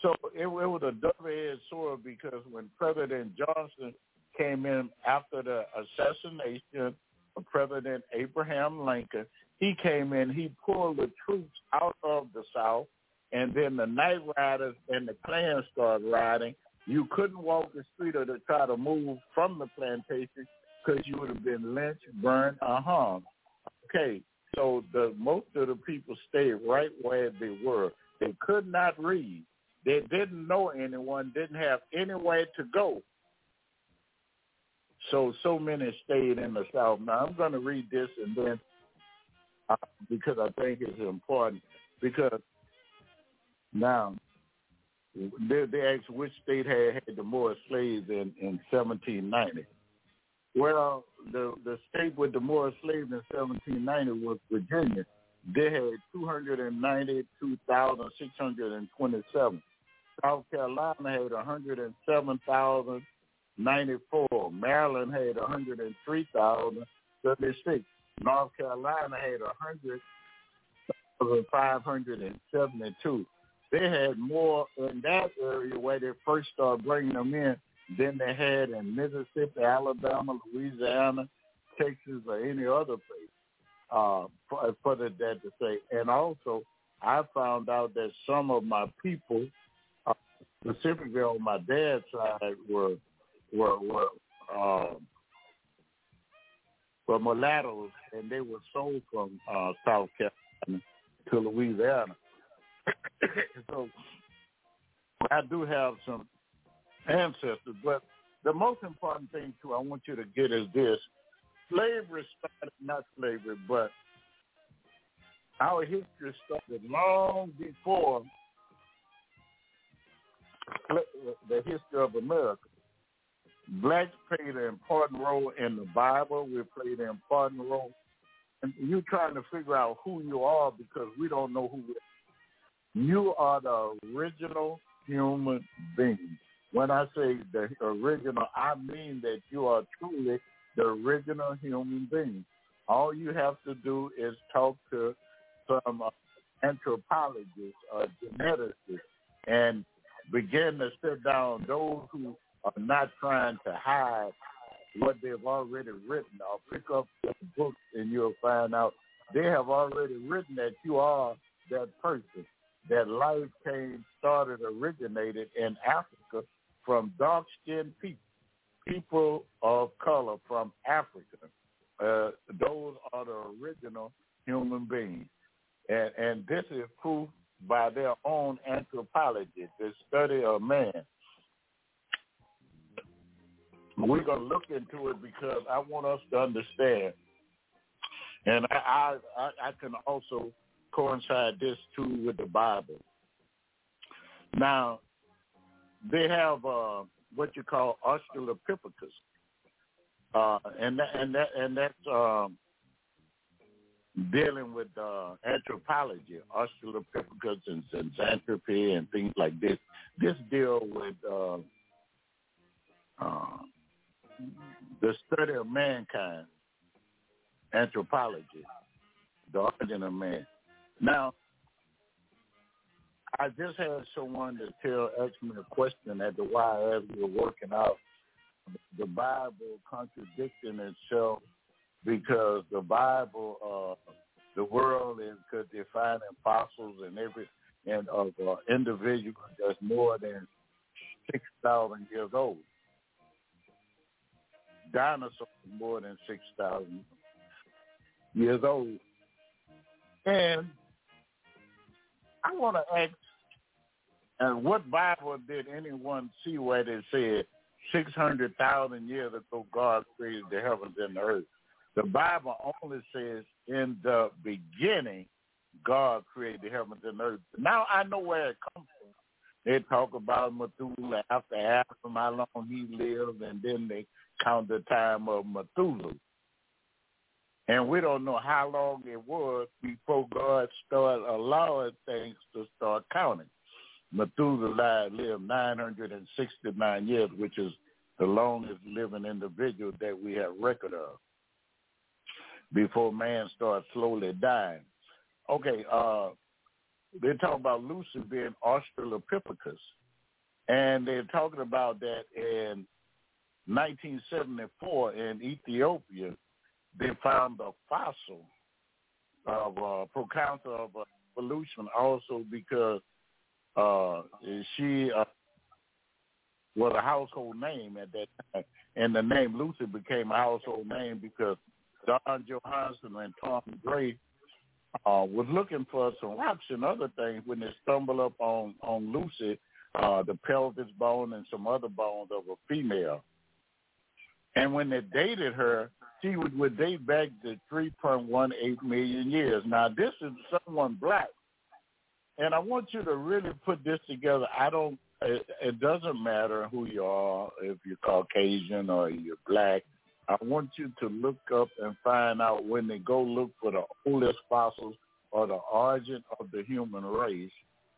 So it, it was a double-edged sword because when President Johnson came in after the assassination President Abraham Lincoln, he came in, he pulled the troops out of the South, and then the night riders and the Klan started riding. You couldn't walk the street or to try to move from the plantation because you would have been lynched, burned, or hung. Okay, so the most of the people stayed right where they were. They could not read. They didn't know anyone, didn't have anywhere to go. So, so many stayed in the South. Now, I'm going to read this and then, uh, because I think it's important, because now, they, they asked which state had, had the more slaves in, in 1790. Well, the the state with the more slaves in 1790 was Virginia. They had 292,627. South Carolina had 107,094. Maryland had 103,036. North Carolina had 100,572. They had more in that area where they first started bringing them in than they had in Mississippi, Alabama, Louisiana, Texas, or any other place. Uh, for, for the, that to say, and also I found out that some of my people specifically on my dad's side were were were um, were mulattoes, and they were sold from uh, South Carolina to Louisiana. <coughs> so I do have some ancestors, but the most important thing too I want you to get is this: slavery started not slavery, but our history started long before the history of America. Blacks played an important role in the Bible. We played an important role. And you trying to figure out who you are because we don't know who we are. You are the original human being. When I say the original, I mean that you are truly the original human being. All you have to do is talk to some uh, anthropologists or geneticists and begin to sit down those who are not trying to hide what they've already written or pick up the books and you'll find out they have already written that you are that person. That life came, started, originated in Africa from dark-skinned people. people of color from Africa. Uh, those are the original human beings. And, and this is proof by their own anthropology, the study of man. We're going to look into it because I want us to understand. And I, I, I can also coincide this too with the Bible. Now, they have uh, what you call Australopithecus, uh, and that, and that and that's um, dealing with uh, anthropology, Australopithecus and, and and things like this. This deal with uh, uh, the study of mankind, anthropology, the origin of man. Now, I just had someone to tell ask me a question at the why as we were working out the Bible contradicting itself because the Bible, uh, the world is could define fossils and every and of uh, that's more than six thousand years old. Dinosaurs more than six thousand years old, and I want to ask and what Bible did anyone see where they said 600,000 years ago God created the heavens and the earth? The Bible only says in the beginning God created the heavens and the earth. Now I know where it comes from. They talk about Methuselah after Adam, how long he lived, and then they count the time of Methuselah. And we don't know how long it was before God started allowing things to start counting. Methuselah lived 969 years, which is the longest living individual that we have record of before man starts slowly dying. Okay, uh, they talk about Lucy being Australopithecus, and they're talking about that in 1974 in Ethiopia, they found a fossil of uh, proconsul of evolution also because uh, she uh, was a household name at that time, and the name Lucy became a household name because Don Johanson and Tom Gray uh, was looking for some rocks and other things when they stumbled up on on Lucy, uh, the pelvis bone and some other bones of a female. And when they dated her, she would, would date back to 3.18 million years. Now, this is someone black and I want you to really put this together. I don't. It, it doesn't matter who you are, if you're Caucasian or you're black. I want you to look up and find out when they go look for the oldest fossils or the origin of the human race.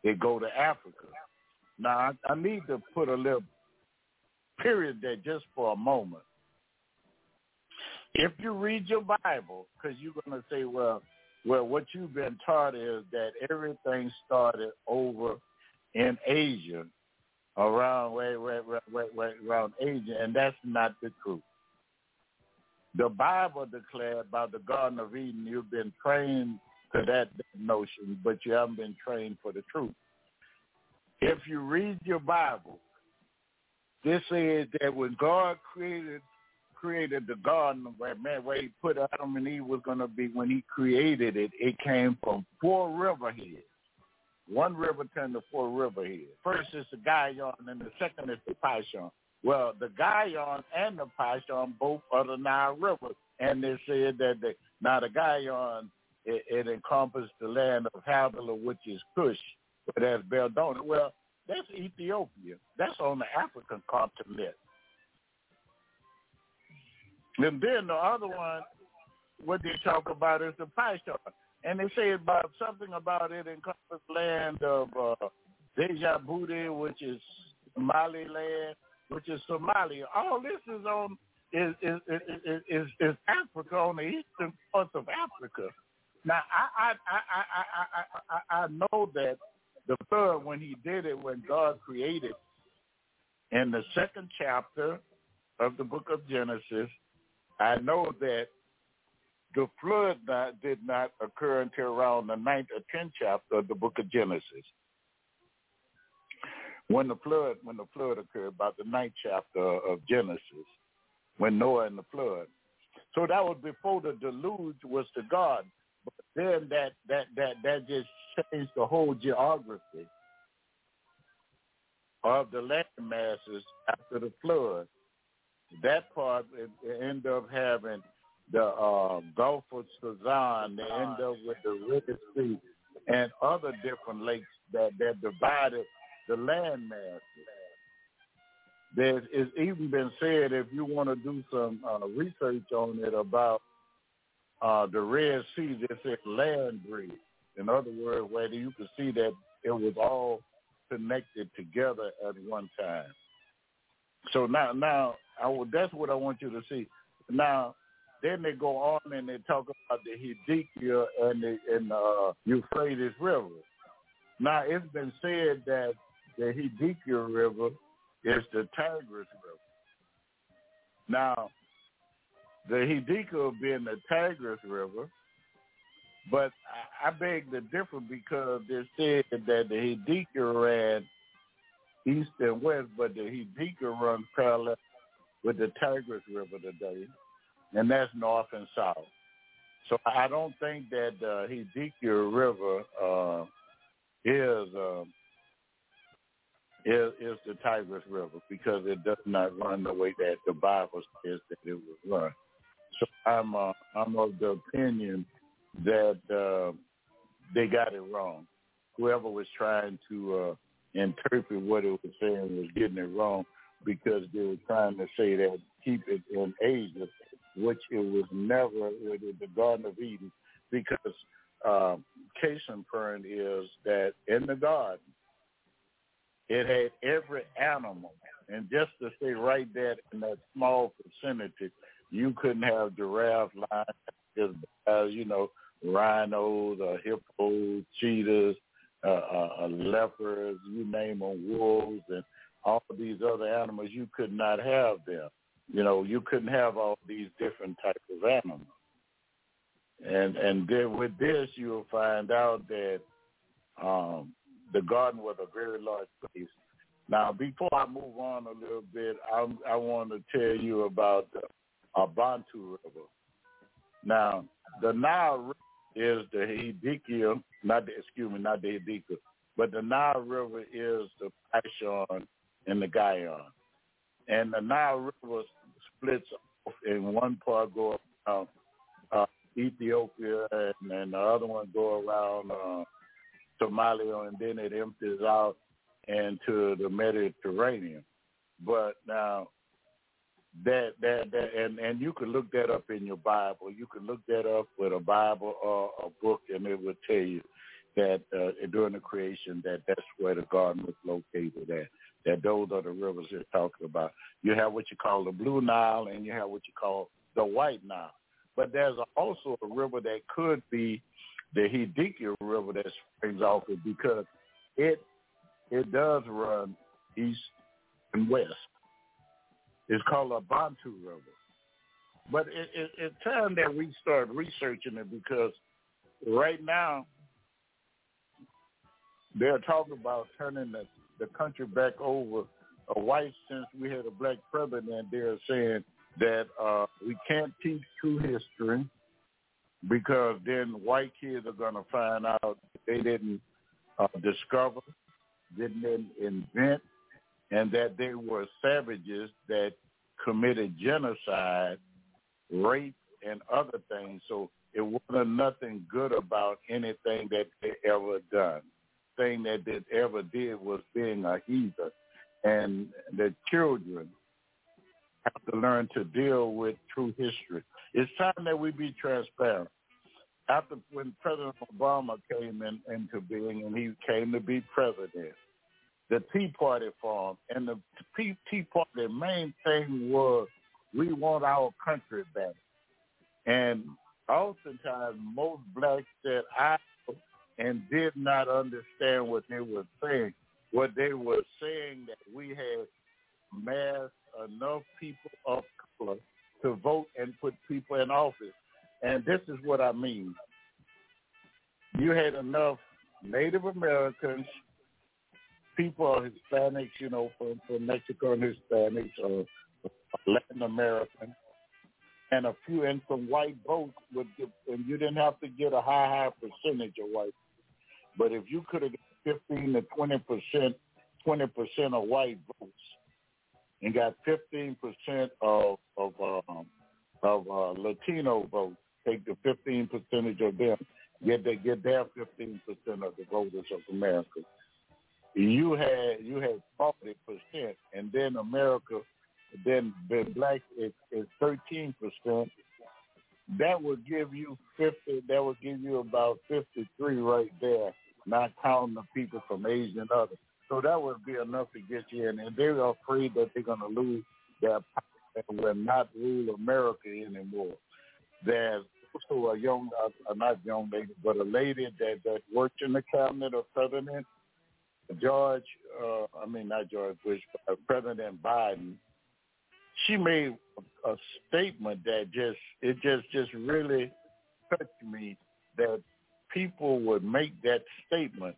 They go to Africa. Now I, I need to put a little period there just for a moment. If you read your Bible, because you're going to say, well, well, what you've been taught is that everything started over in Asia, around where, where, where, where, around Asia, and that's not the truth. The Bible declared by the Garden of Eden, you've been trained to that notion, but you haven't been trained for the truth. If you read your Bible, this says that when God created created the garden where man where he put Adam and Eve was gonna be when he created it, it came from four river heads. One river turned to four river heads. First is the Gihon and the second is the Pishon. Well, the Gihon and the Pishon both are the Nile River. And they said that the, now the Gihon, it, it encompassed the land of Havilah, which is Cush, but that's Beldona. Well, that's Ethiopia. That's on the African continent. And then the other one, what they talk about is the pie chart. And they say about something about it in encompass land of uh, Djibouti, which is Somaliland, which is Somalia. All this is on is is is, is, is Africa on the eastern parts of Africa. Now I I I I I I, I know that the third when he did it when God created in the second chapter of the book of Genesis, I know that the flood not, did not occur until around the ninth or tenth chapter of the book of Genesis. when the flood when the flood occurred, about the ninth chapter of Genesis, when Noah and the flood. So that was before the deluge was to God. But then that that that that just changed the whole geography of the land masses after the flood. That part end up having the uh, Gulf of Sazan. They end up with the Red Sea and other different lakes that that divided the land masses. There is even been said if you want to do some uh, research on it about uh, the Red Sea, they said land bridge. In other words, where you can see that it was all connected together at one time. So now, now I will, that's what I want you to see. Now, then they go on and they talk about the Hiddekel and the and uh, Euphrates River. Now, it's been said that the Hiddekel River is the Tigris River. Now, the Hiddekel being the Tigris River, but I, I beg to differ because they said that the Hiddekel ran east and west, but the Hiddekel runs parallel with the Tigris River today, and that's north and south. So I don't think that the Hiddekel River uh, is uh, is, is the Tigris River because it does not run the way that the Bible says that it would run. So I'm uh, I'm of the opinion that uh, they got it wrong. Whoever was trying to uh, interpret what it was saying was getting it wrong because they were trying to say that keep it in Asia, which it was never in the Garden of Eden because uh, case in point is that in the garden it had every animal. And just to say right there in that small vicinity, you couldn't have giraffe, lions, uh, you know, rhinos, uh, hippos, cheetahs, uh, uh, uh, leopards, you name them, wolves, and all of these other animals. You could not have them. You know, you couldn't have all these different types of animals. And and then with this, you'll find out that um, the garden was a very large place. Now, before I move on a little bit, I, I want to tell you about the Abantu River. Now, the Nile River is the Hiddekel, not the, excuse me, not the Hiddekel, but the Nile River is the Pishon and the Gihon. And the Nile River splits off in one part go around uh, Ethiopia and, and the other one go around uh, Somalia, and then it empties out into the Mediterranean. But now that that that and and you can look that up in your Bible. You can look that up with a Bible or a book, and it will tell you that uh, during the creation that that's where the garden was located at. That those are the rivers they're talking about. You have what you call the Blue Nile, and you have what you call the White Nile. But there's also a river that could be the Hiddekel River that springs off it because it it does run east and west. It's called a Bantu River. But it, it, it's time that we start researching it because right now they're talking about turning the, the country back over a white since we had a black president. They're saying that uh, we can't teach true history because then white kids are going to find out they didn't uh, discover, didn't invent, and that they were savages that committed genocide, rape, and other things. So it wasn't nothing good about anything that they ever done. Thing that they ever did was being a heathen. And the children have to learn to deal with true history. It's time that we be transparent. After when President Obama came in, into being and he came to be president, the Tea Party formed, and the Tea Party main thing was we want our country back. And oftentimes most blacks said I and did not understand what they were saying. What they were saying that we had mass enough people of color to vote and put people in office. And this is what I mean. You had enough Native Americans people are Hispanics, you know, from, from Mexico and Hispanics or Latin American, and a few and some white votes would and you didn't have to get a high high percentage of white. But if you could have got fifteen to twenty percent, twenty percent of white votes, and got fifteen percent of of um, of uh, Latino votes, take the fifteen percentage of them, get they get their fifteen percent of the voters of America. You had you had forty percent, and then America, then the black is is thirteen percent. That would give you fifty. That would give you about fifty three right there, not counting the people from Asia and others. So that would be enough to get you in, and they're afraid that they're going to lose their power and will not rule America anymore. There's also a young, uh, not young lady, but a lady that that worked in the cabinet of President George, uh, I mean not George Bush, but President Biden, she made a statement that just it just just really touched me that people would make that statement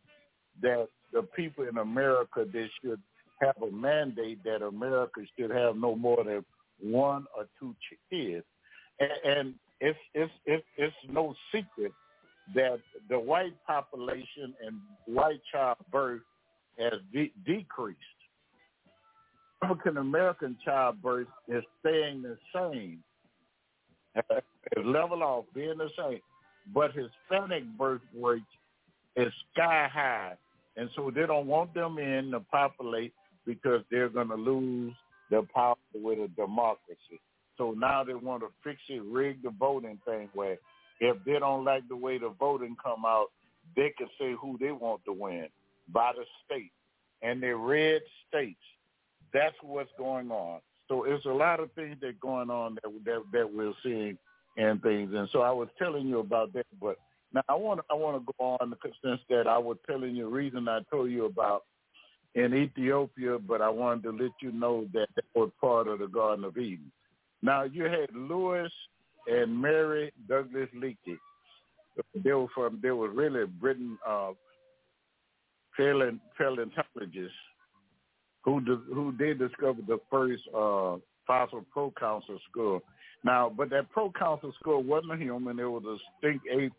that the people in America that should have a mandate that America should have no more than one or two kids, and, it's it's it's it's no secret that the white population and white childbirth has de- decreased. African American childbirth is staying the same, <laughs> it's level off, being the same. But Hispanic birth rate is sky high, and so they don't want them in to populate because they're going to lose their power with a democracy. So now they want to fix it, rig the voting thing where if they don't like the way the voting come out, they can say who they want to win by the state. And the red states, that's what's going on. So it's a lot of things that going on that that, that we're seeing and things. And so I was telling you about that, but now I want I want to go on the since that I was telling you the reason I told you about in Ethiopia, but I wanted to let you know that that was part of the Garden of Eden. Now you had Louis and Mary Douglas Leakey. They were from they were really Britain uh, paleontologists who who did discover the first uh, fossil proconsul skull. Now, but that proconsul School wasn't a human; it was a stink ape,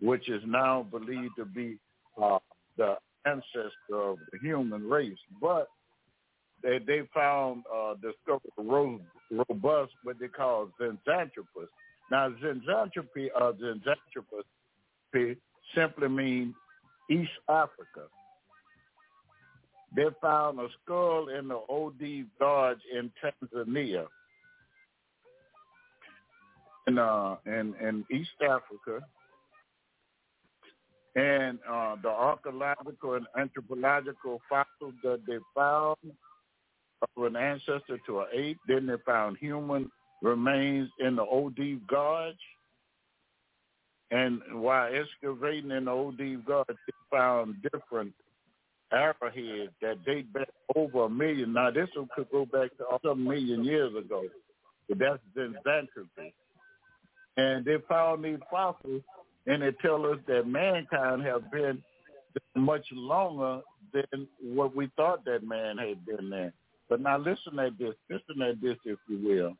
which is now believed to be uh, the ancestor of the human race. But they they found uh, discovered a robust what they call Zinjanthropus. Now, Zinjanthropy uh, simply means East Africa. They found a skull in the OD Gorge in Tanzania, in uh, in, in East Africa, and uh, the archaeological and anthropological fossils that they found of an ancestor to an ape. Then they found human remains in the OD Gorge. And while excavating in the OD Gorge, they found different arrowheads that date back over a million. Now, this one could go back to some million years ago, but that's Zinjanthropy. And they found these fossils, and they tell us that mankind have been much longer than what we thought that man had been there. But now listen at this, listen at this, if you will.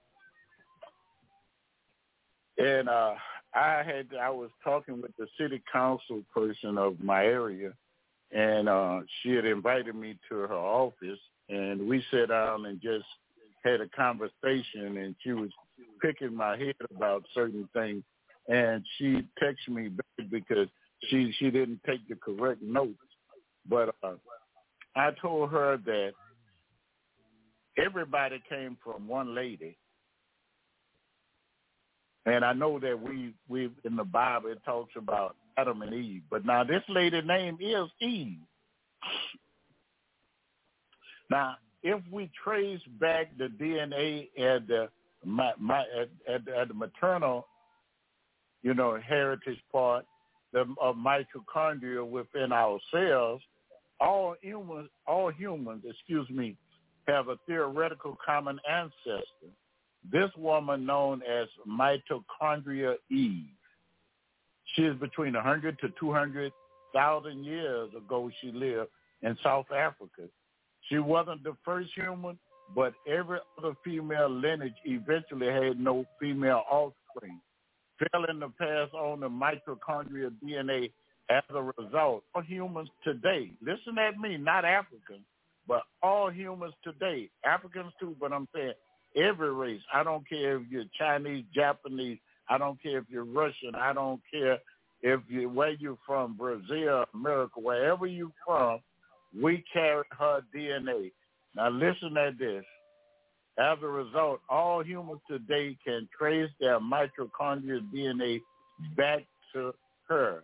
And uh, I had I was talking with the city council person of my area, and uh, she had invited me to her office, and we sat down and just had a conversation, and she was picking my head about certain things, and she texted me back because she she didn't take the correct notes, but uh, I told her that everybody came from one lady. And I know that we we in the Bible it talks about Adam and Eve. But now this lady name is Eve. Now, if we trace back the DNA at the my, my at, at, at the maternal, you know, heritage part the, of mitochondria within our cells, all humans, all humans, excuse me, have a theoretical common ancestor. This woman known as mitochondria Eve she is between 100 to 200,000 years ago she lived in South Africa. She wasn't the first human, but every other female lineage eventually had no female offspring. Failing to pass on the mitochondrial DNA as a result. All humans today, listen at me, not Africans, but all humans today, Africans too, but I'm saying every race. I don't care if you're Chinese, Japanese. I don't care if you're Russian. I don't care if you where you're from, Brazil, America, wherever you're from. We carry her DNA. Now listen at this. As a result, all humans today can trace their mitochondrial DNA back to her.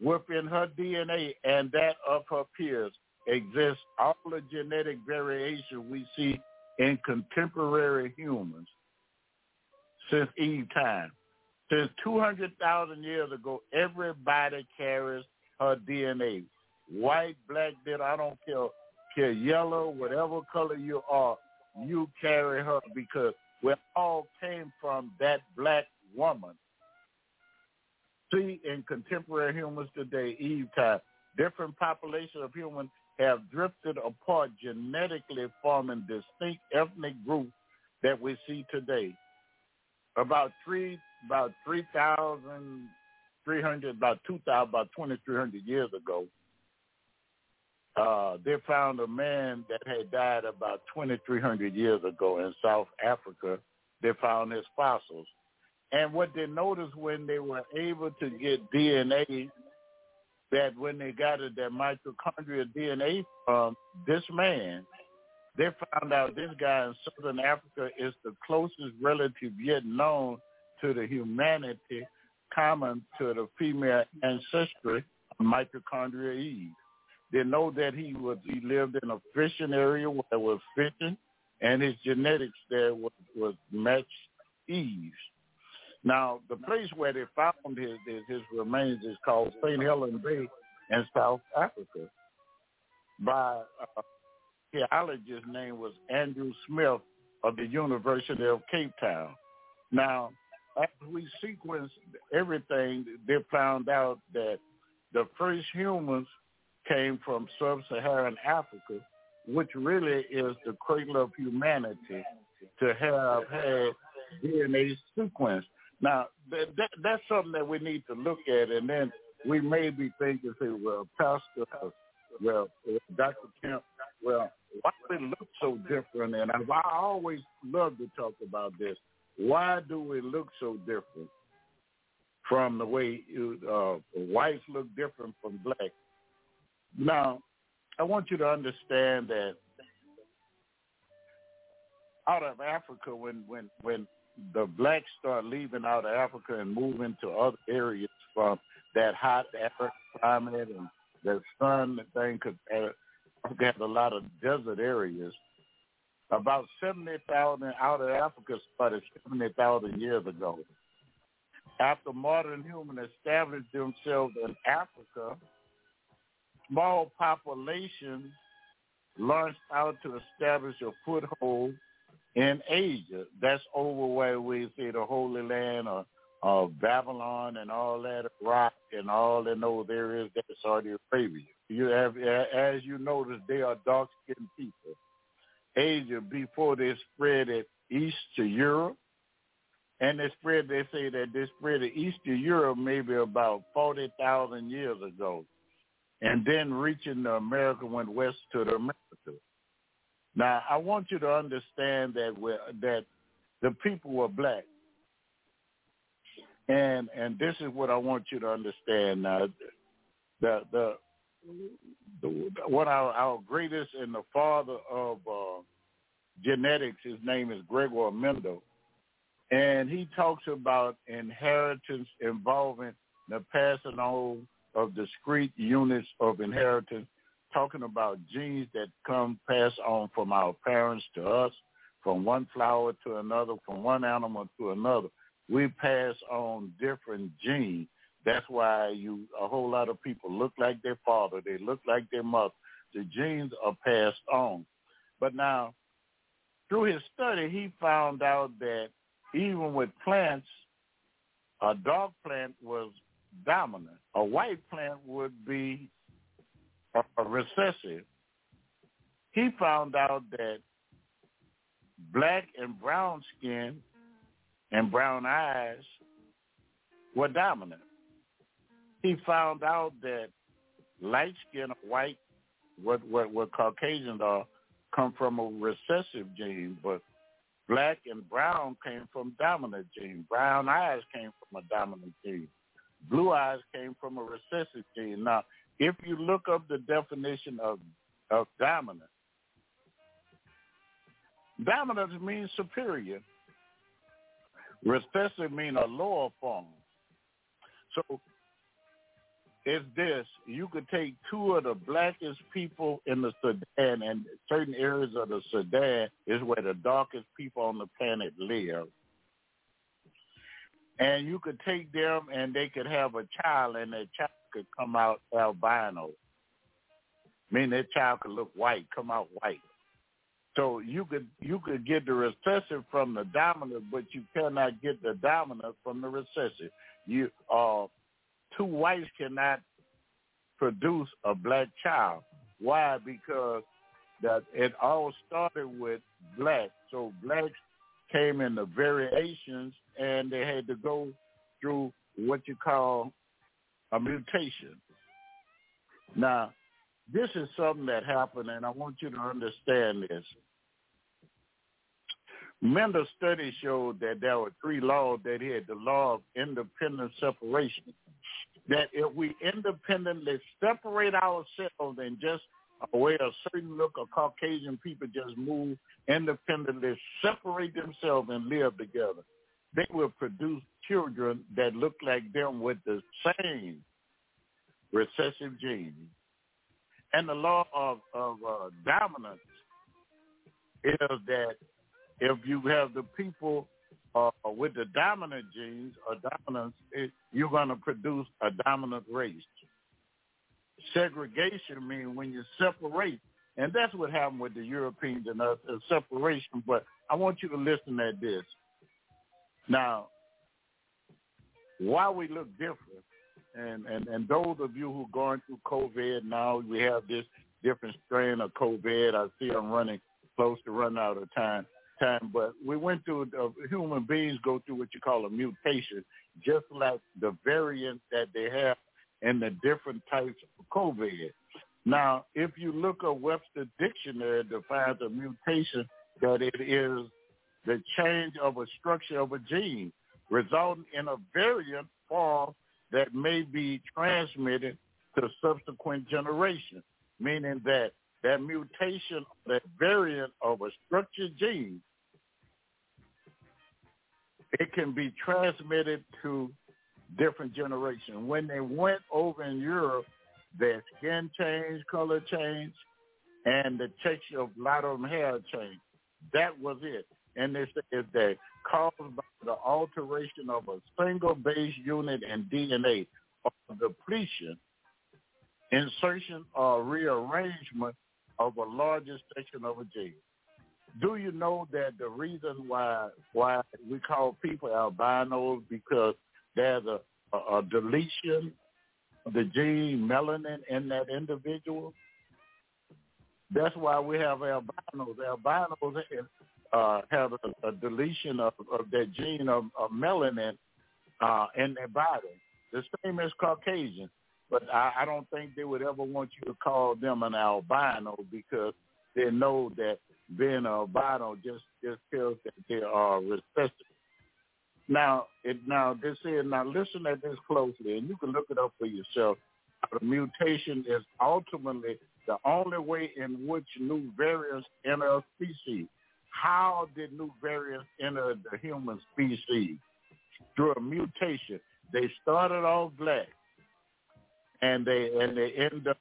Within her DNA and that of her peers exists all the genetic variation we see in contemporary humans since Eve time. Since 200,000 years ago, everybody carries her DNA. White, black, dead, I don't care, care yellow, whatever color you are, you carry her because we all came from that black woman. See, in contemporary humans today, Eve time, different populations of humans have drifted apart genetically forming distinct ethnic groups that we see today. About three, about three thousand, three hundred, about two thousand, about twenty three hundred years ago, uh, they found a man that had died about twenty three hundred years ago in South Africa. They found his fossils, and what they noticed when they were able to get DNA that when they got that mitochondrial DNA from this man, they found out this guy in Southern Africa is the closest relative yet known to the humanity common to the female ancestry mitochondria Eve. They know that he was he lived in a fishing area where was fishing, and his genetics there was, was matched Eve's. Now, the place where they found his his, his remains is called St. Helena Bay in South Africa. By uh, archaeologist name was Andrew Smith of the University of Cape Town. Now, after we sequenced everything, they found out that the first humans came from sub-Saharan Africa, which really is the cradle of humanity to have had DNA sequenced. Now, that, that, that's something that we need to look at, and then we may be thinking, say, well, Pastor, well, Dr. Kemp, well, why do we look so different? And I, I always love to talk about this. Why do we look so different from the way uh, whites look different from black? Now, I want you to understand that out of Africa, when when when the blacks start leaving out of Africa and moving to other areas from that hot African climate and the sun, the thing could uh, Africa has a lot of desert areas. About 70,000 out of Africa started 70,000 years ago. After modern humans established themselves in Africa, small populations launched out to establish a foothold in Asia. That's over where we see the Holy Land or, or Babylon and all that rock and all in those areas that Saudi Arabia. You have, as you notice, they are dark-skinned people. Asia before they spread it east to Europe, and they spread. They say that they spread it east to Europe maybe about forty thousand years ago, and then reaching the America went west to the Americas. Now, I want you to understand that we're, that the people were black, and and this is what I want you to understand. Now, the the, the of our, greatest and the father of uh, genetics, his name is Gregor Mendel, and he talks about inheritance involving the passing on of discrete units of inheritance talking about genes that come passed on from our parents to us, from one flower to another, from one animal to another. We pass on different genes. That's why you a whole lot of people look like their father, they look like their mother. The genes are passed on. But now, through his study, he found out that even with plants, a dark plant was dominant. A white plant would be uh, recessive, he found out that black and brown skin and brown eyes were dominant. He found out that light skin white, what, what, what Caucasians are, come from a recessive gene, but black and brown came from dominant gene. Brown eyes came from a dominant gene. Blue eyes came from a recessive gene. Now, if you look up the definition of, of dominant, dominant means superior. Recessive means a lower form. So is this. You could take two of the blackest people in the Sudan and certain areas of the Sudan is where the darkest people on the planet live. And you could take them and they could have a child and that child could come out albino. Meaning that child could look white, come out white. So you could you could get the recessive from the dominant, but you cannot get the dominant from the recessive. You uh two whites cannot produce a black child. Why? Because that it all started with black. So blacks came in the variations and they had to go through what you call a mutation. Now, this is something that happened and I want you to understand this. Mendel study showed that there were three laws that had the law of independent separation that if we independently separate ourselves and just away a certain look of Caucasian people just move independently, separate themselves and live together, they will produce children that look like them with the same recessive genes. And the law of, of uh, dominance is that if you have the people uh, with the dominant genes or dominance, it, you're going to produce a dominant race. Segregation means when you separate, and that's what happened with the Europeans and us, a separation. But I want you to listen at this. Now, why we look different, and, and, and those of you who are going through COVID now, we have this different strain of COVID. I see I'm running close to running out of time time, but we went through, uh, human beings go through what you call a mutation, just like the variants that they have in the different types of COVID. Now, if you look at Webster Dictionary, defines a mutation that it is the change of a structure of a gene resulting in a variant form that may be transmitted to subsequent generations, meaning that that mutation, that variant of a structured gene, it can be transmitted to different generations. When they went over in Europe, their skin changed, color changed, and the texture of a lot of them hair changed. That was it. And they said that caused by the alteration of a single base unit in DNA or depletion, insertion or rearrangement of a larger section of a gene. Do you know that the reason why why we call people albinos because there's a, a, a deletion of the gene melanin in that individual? That's why we have albinos. Albinos uh, have a, a deletion of, of that gene of, of melanin uh, in their body. The same as Caucasian but I, I don't think they would ever want you to call them an albino because they know that being albino just just tells that they are recessive. Now, it now this is now listen at this closely, and you can look it up for yourself. The mutation is ultimately the only way in which new variants enter a species. How did new variants enter the human species? Through a mutation. They started off black and they and they end up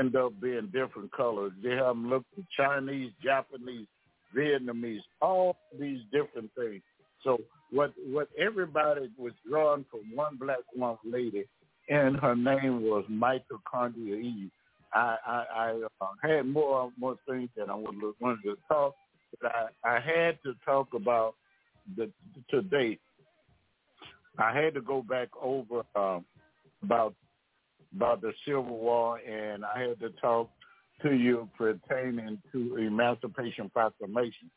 end up being different colors. They have them look Chinese, Japanese, Vietnamese, all these different things. So what what everybody was drawn from one black one lady, and her name was Mitochondria Eve. I I, I uh, had more more things that I wanted to talk, but I I had to talk about the to date. I had to go back over um, about about the Civil War, and I had to talk to you pertaining to Emancipation Proclamation.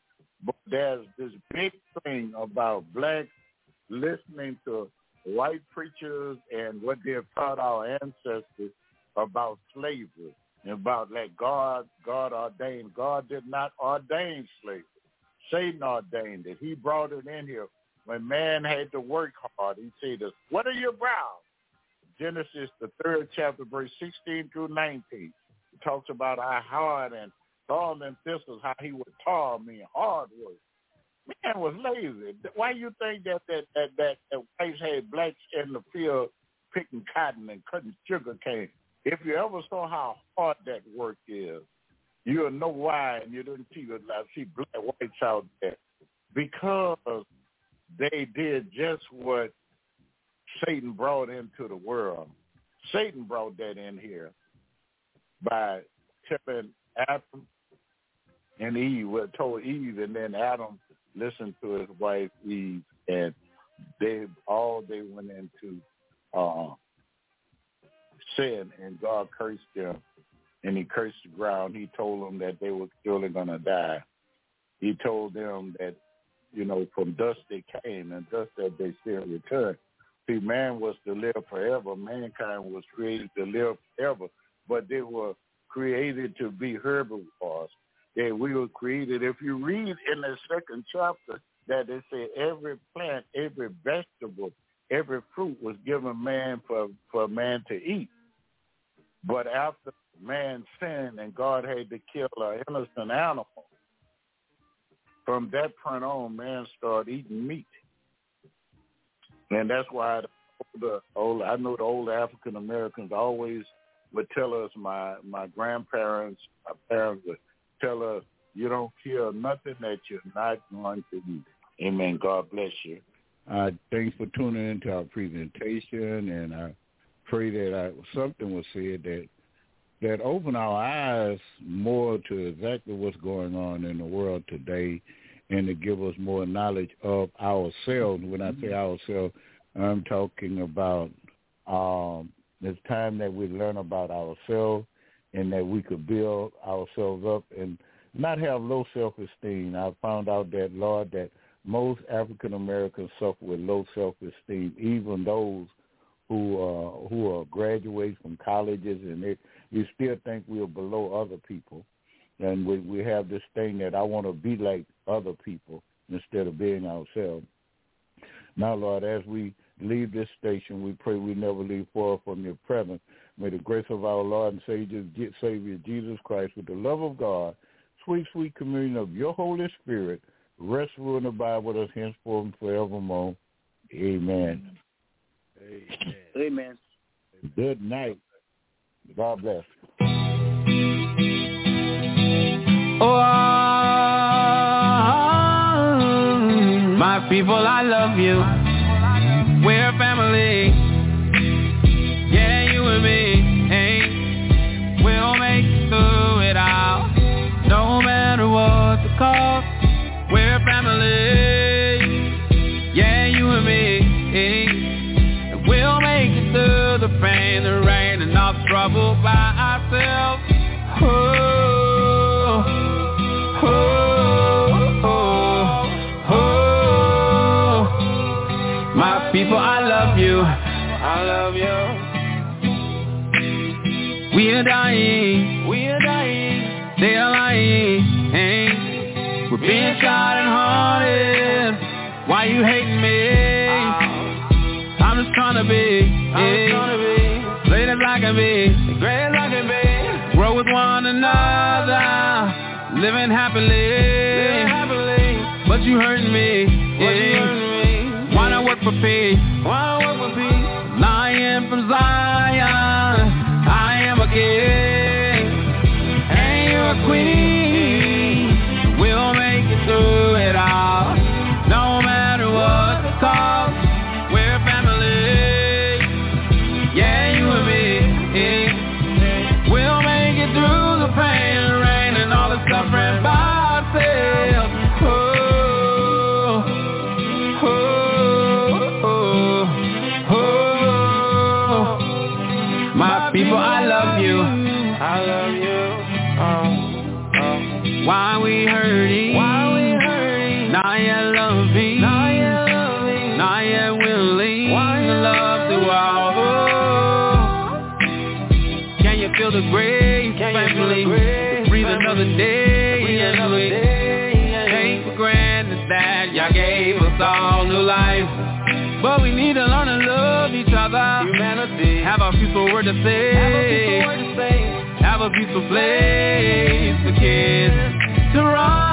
But there's this big thing about blacks listening to white preachers and what they've taught our ancestors about slavery and about like God, God ordained. God did not ordain slavery. Satan ordained it. He brought it in here. When man had to work hard, he said, what are your brows? Genesis, the third chapter, verse 16 through 19. It talks about how hard and thorns and thistles, how he would tar me, hard work. Man was lazy. Why you think that that that that, that whites had blacks in the field picking cotton and cutting sugar cane? If you ever saw how hard that work is, you'll know why, and you didn't see the I see black whites out there because they did just what Satan brought into the world. Satan brought that in here by telling Adam and Eve, well, told Eve, and then Adam listened to his wife Eve, and they all they went into uh, sin, and God cursed them, and He cursed the ground. He told them that they were surely going to die. He told them that, you know, from dust they came, and dust that they still return. See, man was to live forever. Mankind was created to live forever, but they were created to be herbivores. They, we were created. If you read in the second chapter, that they say every plant, every vegetable, every fruit was given man for for man to eat. But after man sinned and God had to kill an innocent animal, from that point on, man started eating meat. And that's why the old, I know the old African Americans always would tell us, my, my grandparents, my parents would tell us, you don't kill nothing that you're not going to eat. Amen. God bless you. Uh, thanks for tuning into our presentation, and I pray that I, something was said that that open our eyes more to exactly what's going on in the world today and to give us more knowledge of ourselves. When I say ourselves, I'm talking about um, it's time that we learn about ourselves and that we could build ourselves up and not have low self-esteem. I found out that, Lord, that most African Americans suffer with low self-esteem, even those who uh, who are graduates from colleges, and they, you still think we are below other people, and we we have this thing that I want to be like other people instead of being ourselves. Now, Lord, as we leave this station, we pray we never leave far from your presence. May the grace of our Lord and Savior, Savior Jesus Christ, with the love of God, sweet, sweet communion of your Holy Spirit, rest, rule, and abide with us henceforth and forevermore. Amen. Amen. Amen. Good night. God bless. People, I love you. We're family. Yeah, you and me. Hey, we'll make it through it all. No matter what the cost. We're family. Yeah, you and me. Hey, we'll make it through the pain, the rain, and all the trouble by dying. We are dying. They are lying. Hey. We're being shot and haunted. Why you hating me? I'm just trying to be. Yeah. Great as I can be. Great as I can be. Grow with one another. Living happily. Living happily. But you hurting me. Yeah. Why not work for peace? Why not work for peace? Lion from Zion. And you're a queen. To say. Have a peaceful word to say. Have a peaceful place for kids to run.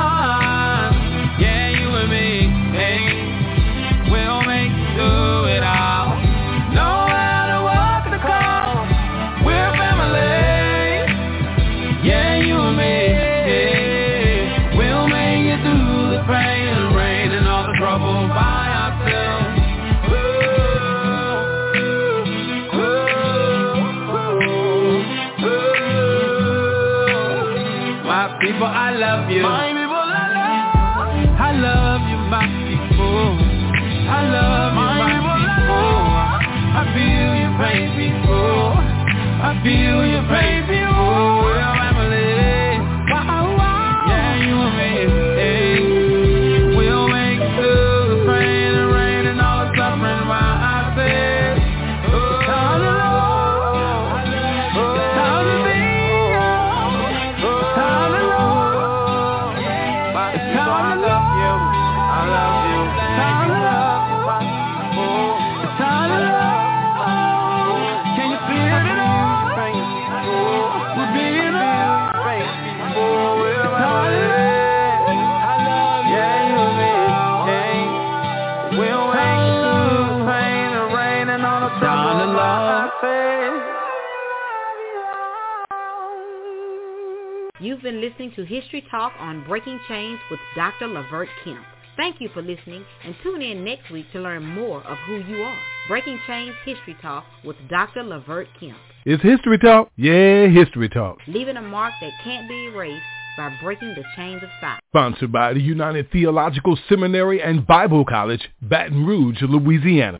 You. My people, I love. I love you, my people. I love you, my people. I feel your pain, people. Oh. I feel your pain, listening to History Talk on Breaking Chains with Dr. Levert Kemp. Thank you for listening and tune in next week to learn more of who you are. Breaking Chains History Talk with Dr. Levert Kemp. It's History Talk? Yeah, History Talk. Leaving a mark that can't be erased by breaking the chains of silence. Sponsored by the United Theological Seminary and Bible College, Baton Rouge, Louisiana.